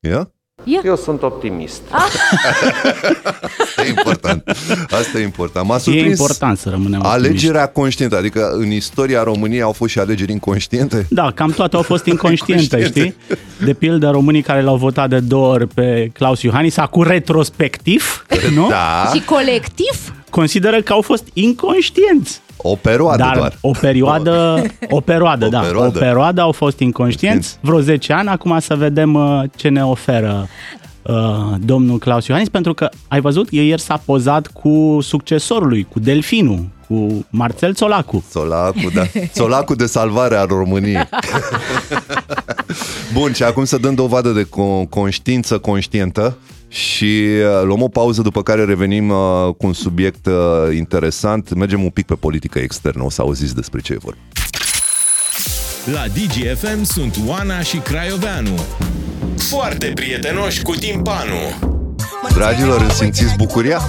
Ia? Ia. Eu sunt optimist. Asta e important. Asta e important. M-a E surprins important să rămânem optimiști. alegerea conștientă. Adică în istoria României au fost și alegeri inconștiente? Da, cam toate au fost inconștiente, [LAUGHS] Inconștiente. știi? De pildă, românii care l-au votat de două ori pe Claus Iohannis, acum retrospectiv, [LAUGHS] nu? Da. Și colectiv? Consideră că au fost inconștienți. O perioadă Dar doar. o perioadă, o perioadă, O da, perioadă. o perioadă au fost inconștienți, vreo 10 ani, acum să vedem uh, ce ne oferă uh, domnul Claus Iohannis, pentru că, ai văzut, el ieri s-a pozat cu succesorul lui, cu Delfinul, cu Marcel Țolacu. Țolacu, da. Țolacul de salvare al României. [LAUGHS] Bun, și acum să dăm dovadă de co- conștiință conștientă și uh, luăm o pauză după care revenim uh, cu un subiect uh, interesant. Mergem un pic pe politică externă, o să auziți despre ce e vorba. La DGFM sunt Oana și Craioveanu. Foarte prietenoși cu timpanu. Dragilor, îmi simțiți bucuria?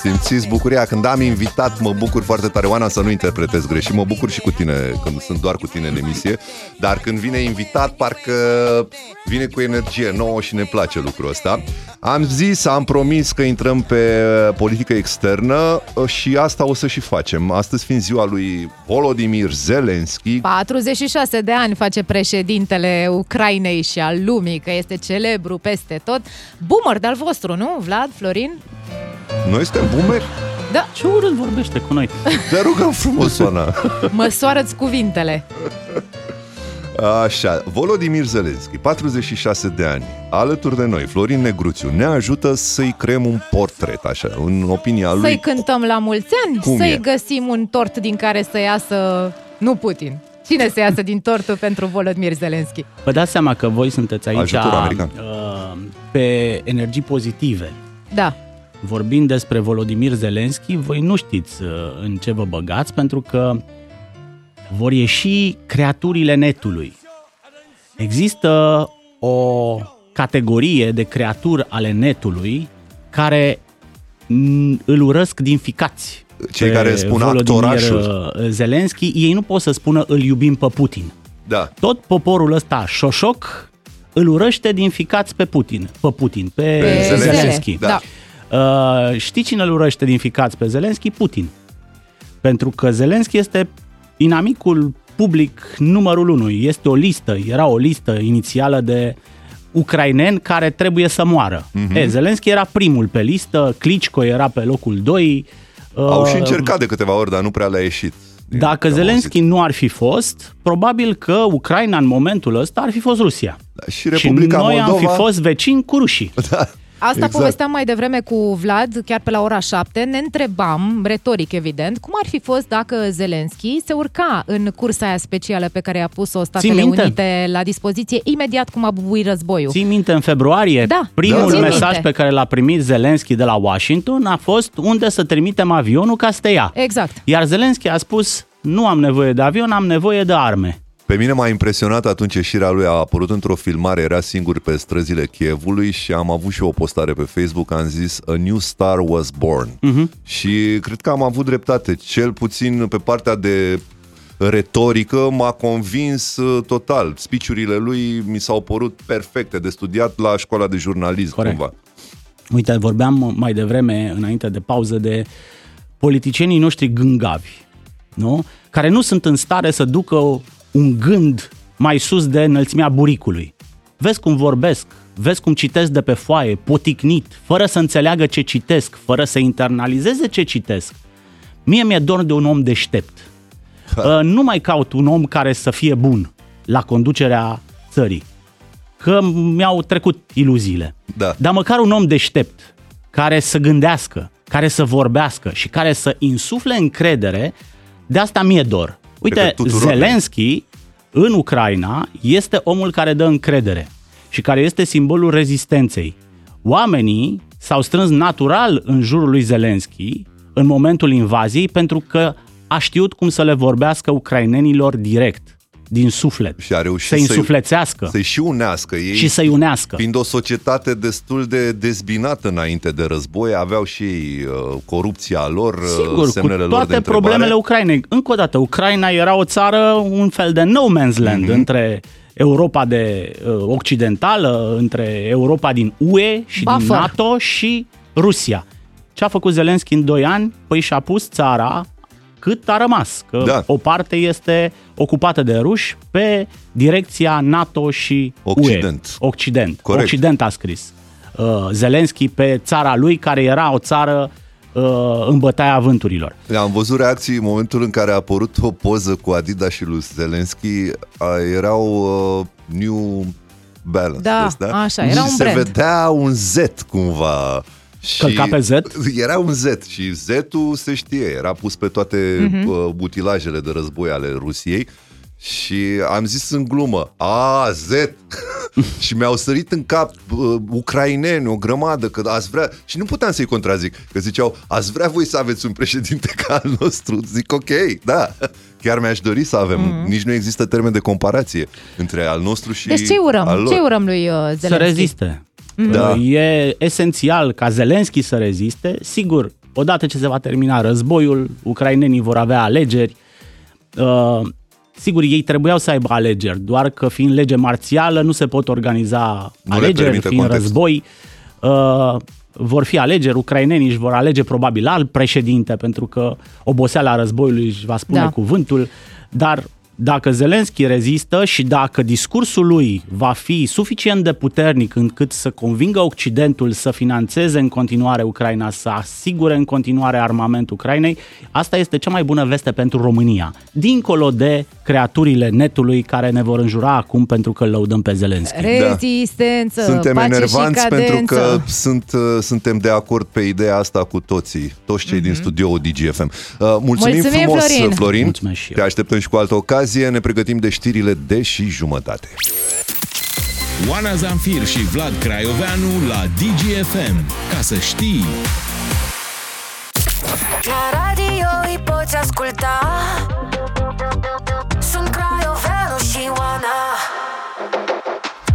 Simțiți bucuria? Când am invitat, mă bucur foarte tare. Oana, să nu interpretez greșit, mă bucur și cu tine, când sunt doar cu tine în emisie, dar când vine invitat, parcă vine cu energie nouă și ne place lucrul ăsta. Am zis, am promis că intrăm pe politică externă și asta o să și facem. Astăzi fiind ziua lui Volodymyr Zelensky, 46 de ani face președintele Ucrainei și al lumii, că este celebru peste tot. Boomer de-al vostru, nu, Vlad, Florin? Noi suntem boomeri? Da. Ce urât vorbește cu noi? [LAUGHS] Te rugăm frumos, Oana. [LAUGHS] Măsoară-ți cuvintele. Așa, Volodymyr Zelensky, 46 de ani, alături de noi, Florin Negruțiu, ne ajută să-i creăm un portret, așa, în opinia lui. Să-i cântăm la mulți ani, Cum să-i e? găsim un tort din care să iasă, nu Putin, cine să iasă din tortul pentru Volodymyr Zelensky? Vă dați seama că voi sunteți aici Ajutor american. uh, pe energii pozitive. Da. Vorbind despre Volodymyr Zelensky, voi nu știți uh, în ce vă băgați, pentru că vor ieși creaturile netului. Există o categorie de creaturi ale netului care mm, îl urăsc din ficați. Cei pe care spun Volodymyr, actorașul. uh, Zelensky, ei nu pot să spună îl iubim pe Putin. Da. Tot poporul ăsta șoșoc îl urăște din ficați pe Putin, pe Putin, pe, Pe Zelensky. Zelensky. Da. Uh, știi cine îl urăște din ficați pe Zelensky? Putin. Pentru că Zelensky este inamicul public numărul unu. Este o listă, era o listă inițială de ucraineni care trebuie să moară. Mhm. Mm-hmm. E, Zelensky era primul pe listă, Klitschko era pe locul 2. Au Uh, și încercat de câteva ori, dar nu prea le-a ieșit. Dacă Zelensky nu ar fi fost, probabil că Ucraina în momentul ăsta ar fi fost Rusia. Și Republica și noi am Moldova- fi fost vecini cu rușii. Da. Asta Exact. povesteam mai devreme cu Vlad, chiar pe la ora 7. Ne întrebam, retoric evident, cum ar fi fost dacă Zelensky se urca în cursa aia specială pe care a pus-o Statele minte? Unite la dispoziție imediat cum a bubuit războiul. Ții minte în februarie, Da, primul țin mesaj minte. pe care l-a primit Zelensky de la Washington a fost unde să trimitem avionul ca să te ia. Exact. Iar Zelensky a spus, nu am nevoie de avion, am nevoie de arme. Pe mine m-a impresionat atunci ieșirea lui, a apărut într-o filmare, era singur pe străzile Chievului și am avut și o postare pe Facebook, am zis A new star was born. Mhm. Și cred că am avut dreptate, cel puțin pe partea de retorică m-a convins uh, total. Spiciurile lui mi s-au părut perfecte, de studiat la școala de jurnalism Corect. cumva. Uite, vorbeam mai devreme, înainte de pauză, de politicienii noștri gângavi, nu? care nu sunt în stare să ducă un gând mai sus de înălțimea buricului. Vezi cum vorbesc, vezi cum citesc de pe foaie, poticnit, fără să înțeleagă ce citesc, fără să internalizeze ce citesc. Mie mi-e dor de un om deștept. Uh, nu mai caut un om care să fie bun la conducerea țării. Că mi-au trecut iluziile. Da. Dar măcar un om deștept, care să gândească, care să vorbească și care să insufle încredere, de asta mi-e dor. Uite, Cred că tuturor ne- Zelenski în Ucraina este omul care dă încredere și care este simbolul rezistenței. Oamenii s-au strâns natural în jurul lui Zelenski în momentul invaziei pentru că a știut cum să le vorbească ucrainenilor direct, din suflet. Și a reușit să-i să-i- însuflețească Să-i și unească ei. și să-i unească. Fiind o societate destul de dezbinată înainte de război, aveau și ei uh, corupția lor, uh, Sigur, semnele cu lor de toate întrebare. problemele Ucrainei. Încă o dată, Ucraina era o țară, un fel de no man's land Mhm. mm-hmm. între Europa de uh, occidentală, între Europa din UE și din Buffer. NATO și Rusia. Ce a făcut Zelenski în 2 ani? Păi și-a pus țara cât a rămas, că Da. o parte este ocupată de ruși pe direcția NATO și Occident. UE. Occident. Corect. Occident a scris. Uh, Zelenski pe țara lui, care era o țară uh, în bătaia avânturilor. Am văzut reacții în momentul în care a apărut o poză cu Adidas și lui Zelensky, a, erau uh, New Balance. Da, ăsta. așa, era și un se brand. vedea un Z cumva. Și Călca pe Z? Era un Z și Z-ul se știe, era pus pe toate Mhm. uh, utilajele de război ale Rusiei și am zis în glumă, a, Z! [LAUGHS] și mi-au sărit în cap uh, ucraineni o grămadă, că ați vrea, și nu puteam să-i contrazic, că ziceau, ați vrea voi să aveți un președinte ca al nostru? Zic, ok, da, chiar mi-aș dori să avem, Mhm. nici nu există termen de comparație între al nostru și Deci ce al urăm? lor. Ce urăm lui uh, Zelenski? Să reziste. Da. Uh, E esențial ca Zelenski să reziste. Sigur, odată ce se va termina războiul, ucrainenii vor avea alegeri. Uh, Sigur, ei trebuiau să aibă alegeri, doar că fiind lege marțială nu se pot organiza Nu le alegeri, permite fiind contextul. război. Uh, vor fi alegeri, ucrainenii își vor alege probabil alt președinte, pentru că oboseala războiului își va spune Da. cuvântul, dar dacă Zelenski rezistă și dacă discursul lui va fi suficient de puternic încât să convingă Occidentul să financeze în continuare Ucraina, să asigure în continuare armamentul Ucrainei, asta este cea mai bună veste pentru România. Dincolo de creaturile netului care ne vor înjura acum pentru că îl lăudăm pe Zelenski. Rezistență, Suntem pace enervanți și pentru cadență. că [LAUGHS] sunt, uh, suntem de acord pe ideea asta cu toții, toți cei din studioul DGFM. Uh, mulțumim, Mhm. Mulțumim, frumos, Florin. Florin. Mulțumesc și eu. Te așteptăm și cu altă ocazie. Ne pregătim de știrile de și jumătate. Oana Zanfir și Vlad Craioveanu la DGFM. Ca să știi... La radio îi poți asculta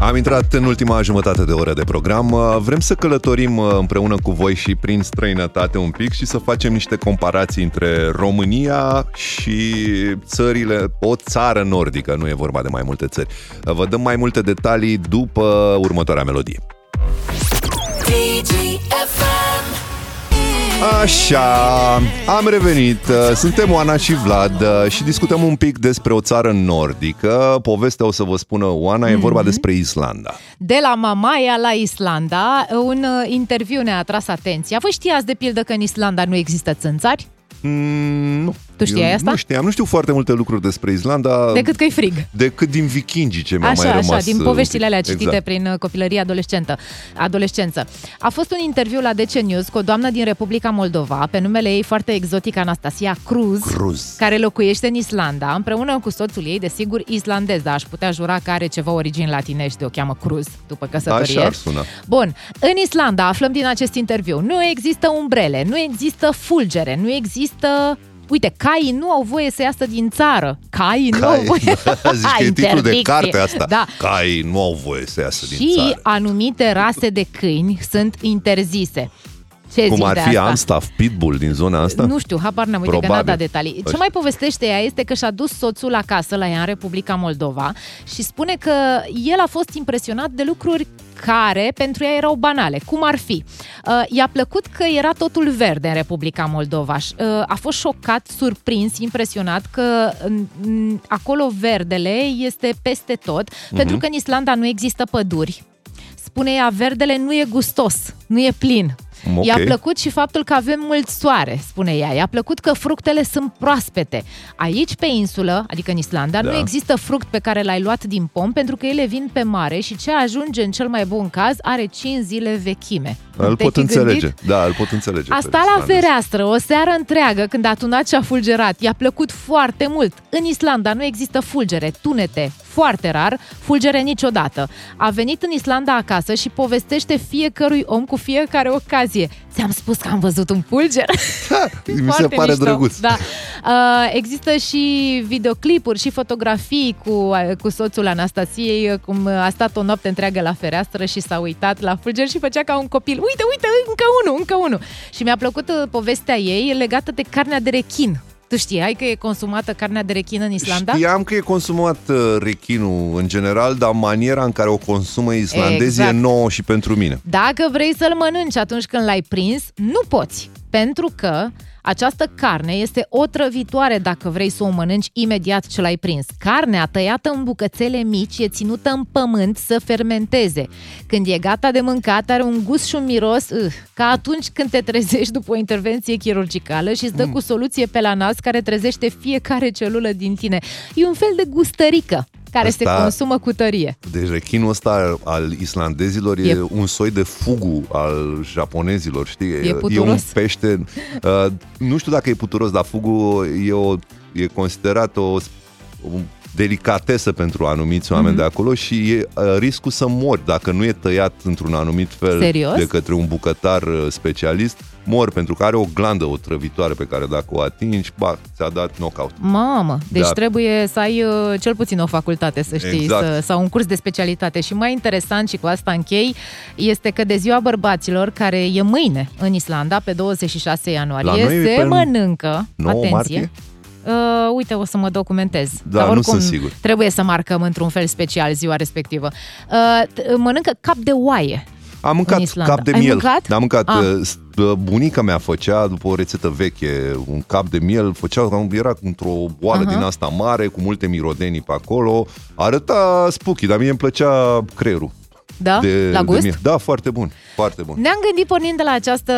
Am intrat în ultima jumătate de oră de program. Uh, Vrem să călătorim uh, împreună cu voi și prin străinătate un pic și să facem niște comparații între România și țările, o țară nordică, nu e vorba de mai multe țări. Uh, Vă dăm mai multe detalii după următoarea melodie. DGFM Așa, am revenit. Suntem Oana și Vlad uh, și discutăm un pic despre o țară nordică. Povestea o să vă spună Oana, e vorba despre Islanda. De la Mamaia la Islanda, un uh, interviu ne-a atras atenția. Vă știați de pildă că în Islanda nu există țânțari? Mm, nu. Tu știai Eu asta? Nu știam, nu știu foarte multe lucruri despre Islanda. Decât că e frig. Decât din vikingii ce mi-au Așa, mai rămas. așa, din uh, poveștile alea exact. citite prin uh, copilărie adolescentă, adolescență. A fost un interviu la DC News cu o doamnă din Republica Moldova, pe numele ei foarte exotic Anastasia Cruz, Cruz. care locuiește în Islanda, împreună cu soțul ei, desigur, islandez, dar aș putea jura că are ceva origini latinești, o cheamă Cruz, după căsătorie. Așa ar suna. Bun, în Islanda, aflăm din acest interviu, nu există umbrele, nu există fulgere, nu există... Uite, caii nu au voie să iasă din țară. Caii nu au Cai, voie... [LAUGHS] zici că e [LAUGHS] titlul de Interdicție. carte asta. Da, Cai nu au voie să iasă din și țară. anumite rase de câini sunt interzise. Ce Cum zici ar de fi asta? Amstaff, Pitbull din zona asta? Nu știu, habar n-am, uite că n-a Probabil. dat detalii. Ce Așa. mai povestește ea este că și-a dus soțul acasă la ea în Republica Moldova și spune că el a fost impresionat de lucruri care pentru ea erau banale. Cum ar fi? Uh, i-a plăcut că era totul verde în Republica Moldova. Și, Uh, a fost șocat, surprins, impresionat că mm, acolo verdele este peste tot, Mhm. pentru că în Islanda nu există păduri. Spune ea, verdele nu e gustos, nu e plin. Ok. I-a plăcut și faptul că avem mult soare, spune ea. I-a plăcut că fructele sunt proaspete. Aici, pe insulă, adică în Islanda, Da. nu există fruct pe care l-ai luat din pom pentru că ele vin pe mare și ce ajunge în cel mai bun caz are 5 zile vechime. Îl Te-ai pot fi înțelege. gândit? Da, îl pot înțelege. A pe stat la islandez. fereastră o seară întreagă când a tunat și a fulgerat. I-a plăcut foarte mult. În Islanda nu există fulgere, tunete, foarte rar, fulgere niciodată. A venit în Islanda acasă și povestește fiecărui om cu fiecare ocazie. Ți-am spus că am văzut un fulger. [LAUGHS] Mi se Foarte pare mișto. drăguț. Da. Uh, există și videoclipuri și fotografii cu, uh, cu soțul Anastasiei, uh, cum a stat o noapte întreagă la fereastră și s-a uitat la fulger și făcea ca un copil. Uite, uite, încă unul, încă unul. Și mi-a plăcut uh, povestea ei legată de carnea de rechin. Tu știai că e consumată carnea de rechin în Islanda? Știam că e consumat uh, rechinul în general, dar maniera în care o consumă islandezii Exact. e nouă și pentru mine. Dacă vrei să-l mănânci atunci când l-ai prins, nu poți. Pentru că această carne este otrăvitoare dacă vrei să o mănânci imediat ce l-ai prins. Carnea tăiată în bucățele mici e ținută în pământ să fermenteze. Când e gata de mâncat, are un gust și un miros uh, ca atunci când te trezești după o intervenție chirurgicală și îți dă cu soluție pe la nas care trezește fiecare celulă din tine. E un fel de gustărică care se Asta- consumă cu tărie. Deci rechinul ăsta al islandezilor e, E- un soi de fugu al japonezilor, știi? E e un puturos. pește... Uh, nu știu dacă e puturos, dar fugu e, o, e considerat o, o delicatesă pentru anumiți oameni Mhm. de acolo și e uh, riscul să mori dacă nu e tăiat într-un anumit fel Serios? de către un bucătar uh, specialist, mor pentru că are o glandă otrăvitoare pe care dacă o atingi, ba, ți-a dat knockout. Mamă, deci Da. trebuie să ai uh, cel puțin o facultate, să știi, Exact. să, sau un curs de specialitate. Și mai interesant, și cu asta închei, este că de ziua bărbaților, care e mâine în Islanda, pe 26 La ianuarie, noi e se pe mănâncă, 9 atenție, martie? Uh, uite, o să mă documentez. Da, Dar nu oricum, sunt sigur. Trebuie să marcăm într-un fel special ziua respectivă. Uh, t- mănâncă cap de oaie. Am în mâncat Islanda. cap de Ai miel. mâncat? Am mâncat. Ah. uh, s- uh, Bunica mea făcea, după o rețetă veche, un cap de miel, făcea, era într-o boală Aha. din asta mare, cu multe mirodenii pe acolo. Arăta spooky, dar mie îmi plăcea creierul. Da? De, La de gust? miel. Da, foarte bun. Foarte bun. Ne-am gândit pornind de la această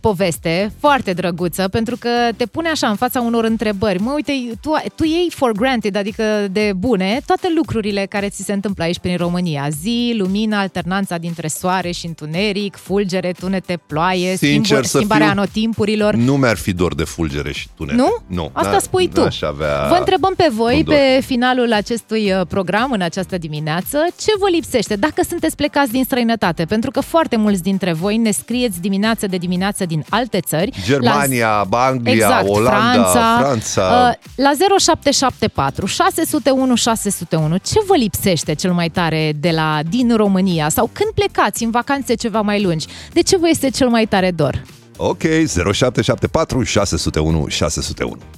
poveste foarte drăguță, pentru că te pune așa în fața unor întrebări. Mă, uite, tu, tu iei for granted, adică de bune, toate lucrurile care ți se întâmplă aici prin România. Zi, lumină, alternanța dintre soare și întuneric, fulgere, tunete, ploaie, Sincer schimbă- să schimbarea fiu, anotimpurilor. Nu mi-ar fi dor de fulgere și tunete. Nu? Nu. Asta n-a- spui tu. n-aș avea Vă întrebăm pe voi, un dor. pe finalul acestui uh, program, în această dimineață, ce vă lipsește dacă sunteți plecați din străinătate? Pentru că foarte mulți dintre voi ne scrieți dimineață de dimineață din alte țări. Germania, Anglia, exact, Olanda, Franța. Franța. Uh, la 0774 601 601, ce vă lipsește cel mai tare de la din România? Sau când plecați în vacanțe ceva mai lungi? De ce vă este cel mai tare dor? Ok, 0774 601 601.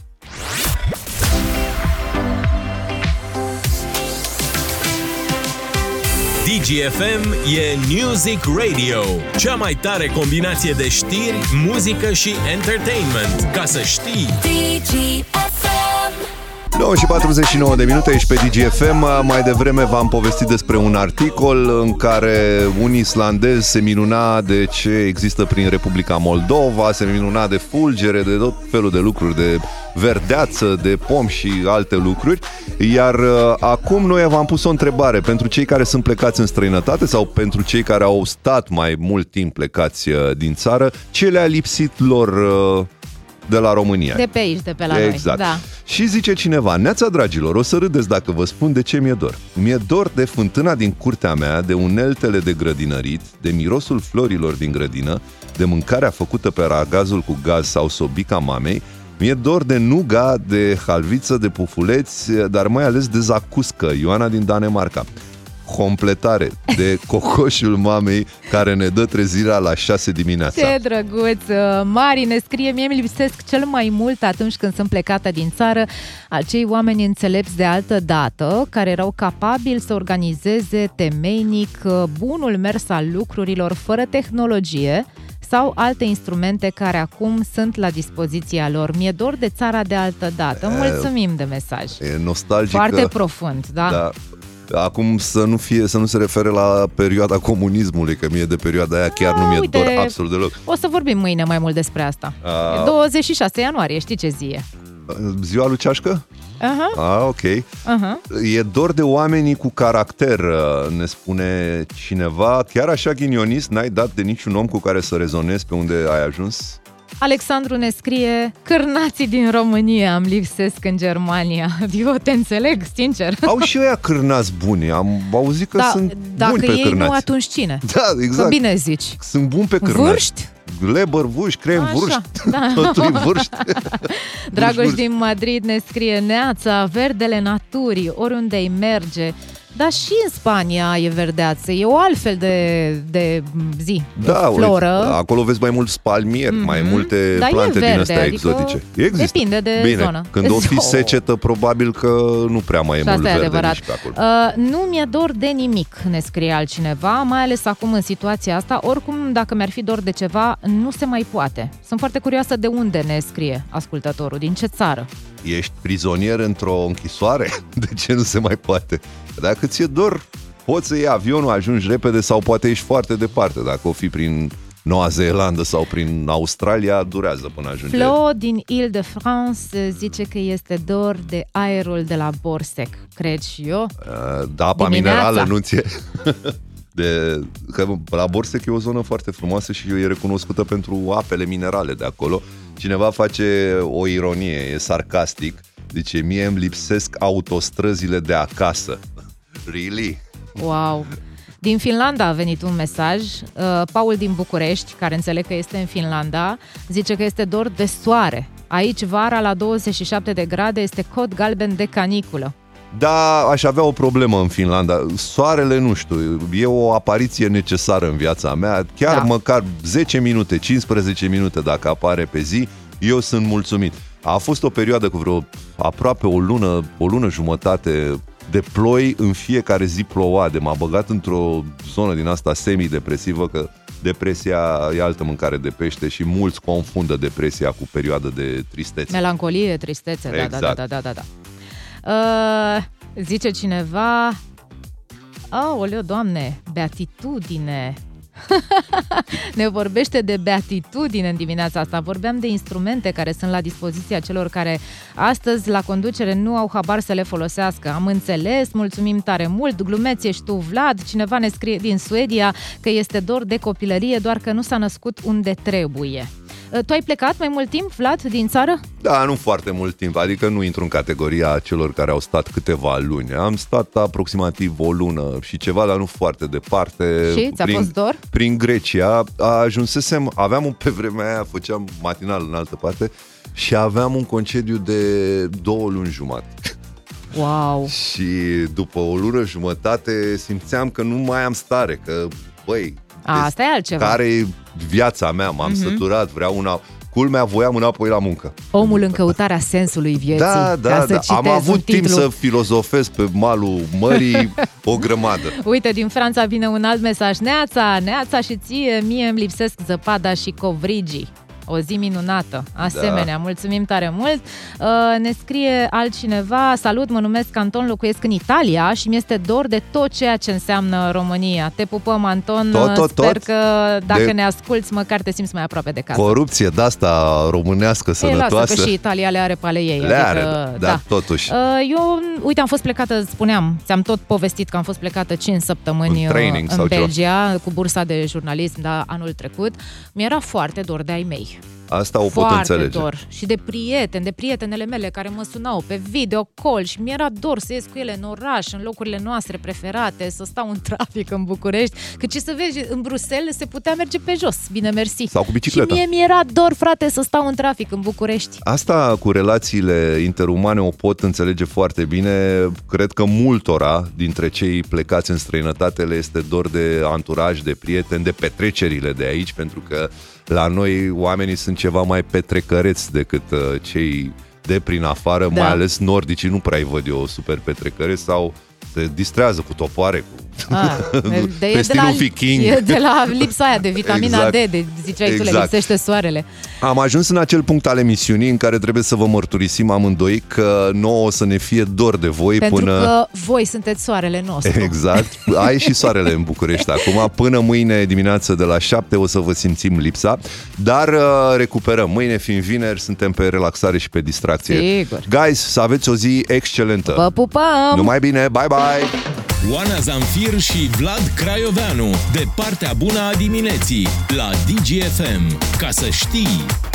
DGFM e Music Radio, cea mai tare combinație de știri, muzică și entertainment. Ca să știi... DGFM 9 și 49 de minute, ești pe DGFM. Mai devreme v-am povestit despre un articol în care un islandez se minuna de ce există prin Republica Moldova, se minuna de fulgere, de tot felul de lucruri, de verdeață, de pom și alte lucruri. Iar uh, acum noi v-am pus o întrebare pentru cei care sunt plecați în străinătate sau pentru cei care au stat mai mult timp plecați uh, din țară, ce le-a lipsit lor uh, de la România? De pe aici, de pe la exact. noi. Da. Și zice cineva, neața dragilor, o să râdeți dacă vă spun de ce mi-e dor. Mi-e dor de fântâna din curtea mea, de uneltele de grădinărit, de mirosul florilor din grădină, de mâncarea făcută pe ragazul cu gaz sau sobica mamei, mi-e dor de nuga, de halviță, de pufuleți, dar mai ales de zacuscă, Ioana din Danemarca. Completare de [LAUGHS] cocoșul mamei care ne dă trezirea la 6 dimineața. Ce drăguț! Mari ne scrie, mie mi lipsesc cel mai mult atunci când sunt plecată din țară acei oameni înțelepți de altă dată, care erau capabili să organizeze temeinic uh, bunul mers al lucrurilor fără tehnologie sau alte instrumente care acum sunt la dispoziția lor. Mi-e dor de țara de altă dată. Mulțumim de mesaj. E nostalgică. Foarte profund, da? da. Acum să nu, fie, să nu se refere la perioada comunismului, că mie de perioada aia chiar nu mi-e uite, dor absolut deloc. O să vorbim mâine mai mult despre asta. A- E 26 ianuarie, știi ce zi e? Ziua lui Ceașcă? Aha, Ah, ok. aha. E dor de oamenii cu caracter, uh, ne spune cineva. Chiar așa ghinionist, n-ai dat de niciun om cu care să rezonezi pe unde ai ajuns? Alexandru ne scrie Cârnații din România îmi lipsesc în Germania. [LAUGHS] Eu te înțeleg, sincer. Au și ăia cârnați buni. Am auzit că da, sunt dacă buni pe ei cârnați. nu, atunci cine? [LAUGHS] Da, exact. Că bine zici. Sunt buni pe cârnați. Vârști? Leber, vârști, crem, Așa, vârști. da. [LAUGHS] Totul e vârști. Dragoș vârști. din Madrid ne scrie Neața, verdele naturii, oriunde îi merge. Dar și în Spania e verdeață, e o altfel de, de zi, Da, floră. uite, acolo vezi mai mulți palmieri, Mhm. mai multe Dar e plante din verde, astea adică exotice. Există. depinde de Bine, zonă. când o [LAUGHS] fi Zo- secetă, probabil că nu prea mai e Și mult asta e verde adevărat. nici pe acolo. Uh, nu mi-e dor de nimic, ne scrie altcineva, mai ales acum în situația asta. Oricum, dacă mi-ar fi dor de ceva, nu se mai poate. Sunt foarte curioasă de unde ne scrie ascultătorul, din ce țară. Ești prizonier într-o închisoare? [LAUGHS] De ce nu se mai poate? Dacă ți-e dor, poți să iei avionul, ajungi repede sau poate ești foarte departe. Dacă o fi prin Noua Zeelandă sau prin Australia, durează până ajunge. Flo din Ile-de-France zice că este dor de aerul de la Borsec. Cred și eu. Uh, Da, apa Dimineața. minerală nu ție... [LAUGHS] De, că la Borsec e o zonă foarte frumoasă și e recunoscută pentru apele minerale de acolo. Cineva face o ironie, e sarcastic. Zice, mie îmi lipsesc autostrăzile de acasă. [LAUGHS] Really? Wow! Din Finlanda a venit un mesaj. Uh, Paul din București, care înțeleg că este în Finlanda, zice că este dor de soare. Aici vara la 27 de grade este cod galben de caniculă. Da, aș avea o problemă în Finlanda. Soarele, nu știu, e o apariție necesară în viața mea. Chiar Da. măcar 10 minute, 15 minute dacă apare pe zi, eu sunt mulțumit. A fost o perioadă cu vreo aproape o lună, o lună jumătate de ploi, în fiecare zi ploua, de m-a băgat într-o zonă din asta semi-depresivă, că depresia e altă mâncare de pește și mulți confundă depresia cu perioadă de tristețe. Melancolie, tristețe, da, da, Exact. da, da, da, da. Uh, zice cineva... Aoleu, doamne, beatitudine. [LAUGHS] ne vorbește de beatitudine în dimineața asta. Vorbeam de instrumente care sunt la dispoziția celor care astăzi la conducere nu au habar să le folosească. Am înțeles, mulțumim tare mult. Glumeț ești tu, Vlad. Cineva ne scrie din Suedia că este dor de copilărie, doar că nu s-a născut unde trebuie. Uh, Tu ai plecat mai mult timp, Vlad, din țară? Da, nu foarte mult timp, adică nu intru în categoria celor care au stat câteva luni. Am stat aproximativ o lună și ceva, dar nu foarte departe. Și? Ți-a prin, fost dor? Prin Grecia. Ajunsesem, aveam un, pe vremea aia, făceam matinal în altă parte și aveam un concediu de două luni jumate. Wow! Și după o lună jumătate simțeam că nu mai am stare, că, băi, A, asta e altceva. care e viața mea, m-am Mhm. săturat, vreau una... Culmea, voiam înapoi la muncă. Omul în căutarea sensului vieții. Da, ca da, să da. Am citez avut un timp titlu. să filozofez pe malul mării o grămadă. [LAUGHS] Uite, din Franța vine un alt mesaj. Neața, neața și ție, mie îmi lipsesc zăpada și covrigii. O zi minunată. Asemenea, Da. mulțumim tare mult. Uh, ne scrie altcineva, salut, mă numesc Anton, locuiesc în Italia și mi-este dor de tot ceea ce înseamnă România. Te pupăm, Anton. Tot, tot, Sper tot. că dacă De- ne asculți, măcar te simți mai aproape de casă. Corupție de asta românească Ei, sănătoasă. lasă că și Italia le are pe ale ei. Le are, adică, dar totuși. Uh, Eu, uite, am fost plecată, spuneam, ți-am tot povestit că am fost plecată 5 săptămâni În training uh, sau în ceva. Belgia cu bursa de jurnalism, da, anul trecut. Mi-era foarte dor de ai mei. Asta o pot foarte înțelege. dor. Și de prieteni, de prietenele mele care mă sunau pe video call și mi-era dor să ies cu ele în oraș, în locurile noastre preferate, să stau în trafic în București. Că ce să vezi, în Bruxelles se putea merge pe jos, bine mersi. Sau cu bicicleta. Și mie mi-era dor, frate, să stau în trafic în București. Asta cu relațiile interumane o pot înțelege foarte bine. Cred că multora dintre cei plecați în străinătate le este dor de anturaj, de prieteni, de petrecerile de aici, pentru că la noi oamenii sunt ceva mai petrecăreți decât uh, cei de prin afară, Da. mai ales nordicii, nu prea îi văd eu super petrecăreți sau te distrează cu topoare, cu Ah, [LAUGHS] de, Pe e de stilul la, viking. E de la lipsa aia de vitamina Exact. D, de ziceai tu, le Exact. lipsește soarele. Am ajuns în acel punct al emisiunii în care trebuie să vă mărturisim amândoi că nouă o să ne fie dor de voi Pentru până... că voi sunteți soarele nostru. [LAUGHS] Exact. Ai și soarele în București acum. Până mâine dimineață de la 7 o să vă simțim lipsa. Dar uh, recuperăm. Mâine fiind vineri, suntem pe relaxare și pe distracție. Sigur. Guys, să aveți o zi excelentă. Vă pupăm! Numai bine, bye bye! Oana Zamfir și Vlad Craioveanu, de partea bună a dimineții, la DGFM. Ca să știi...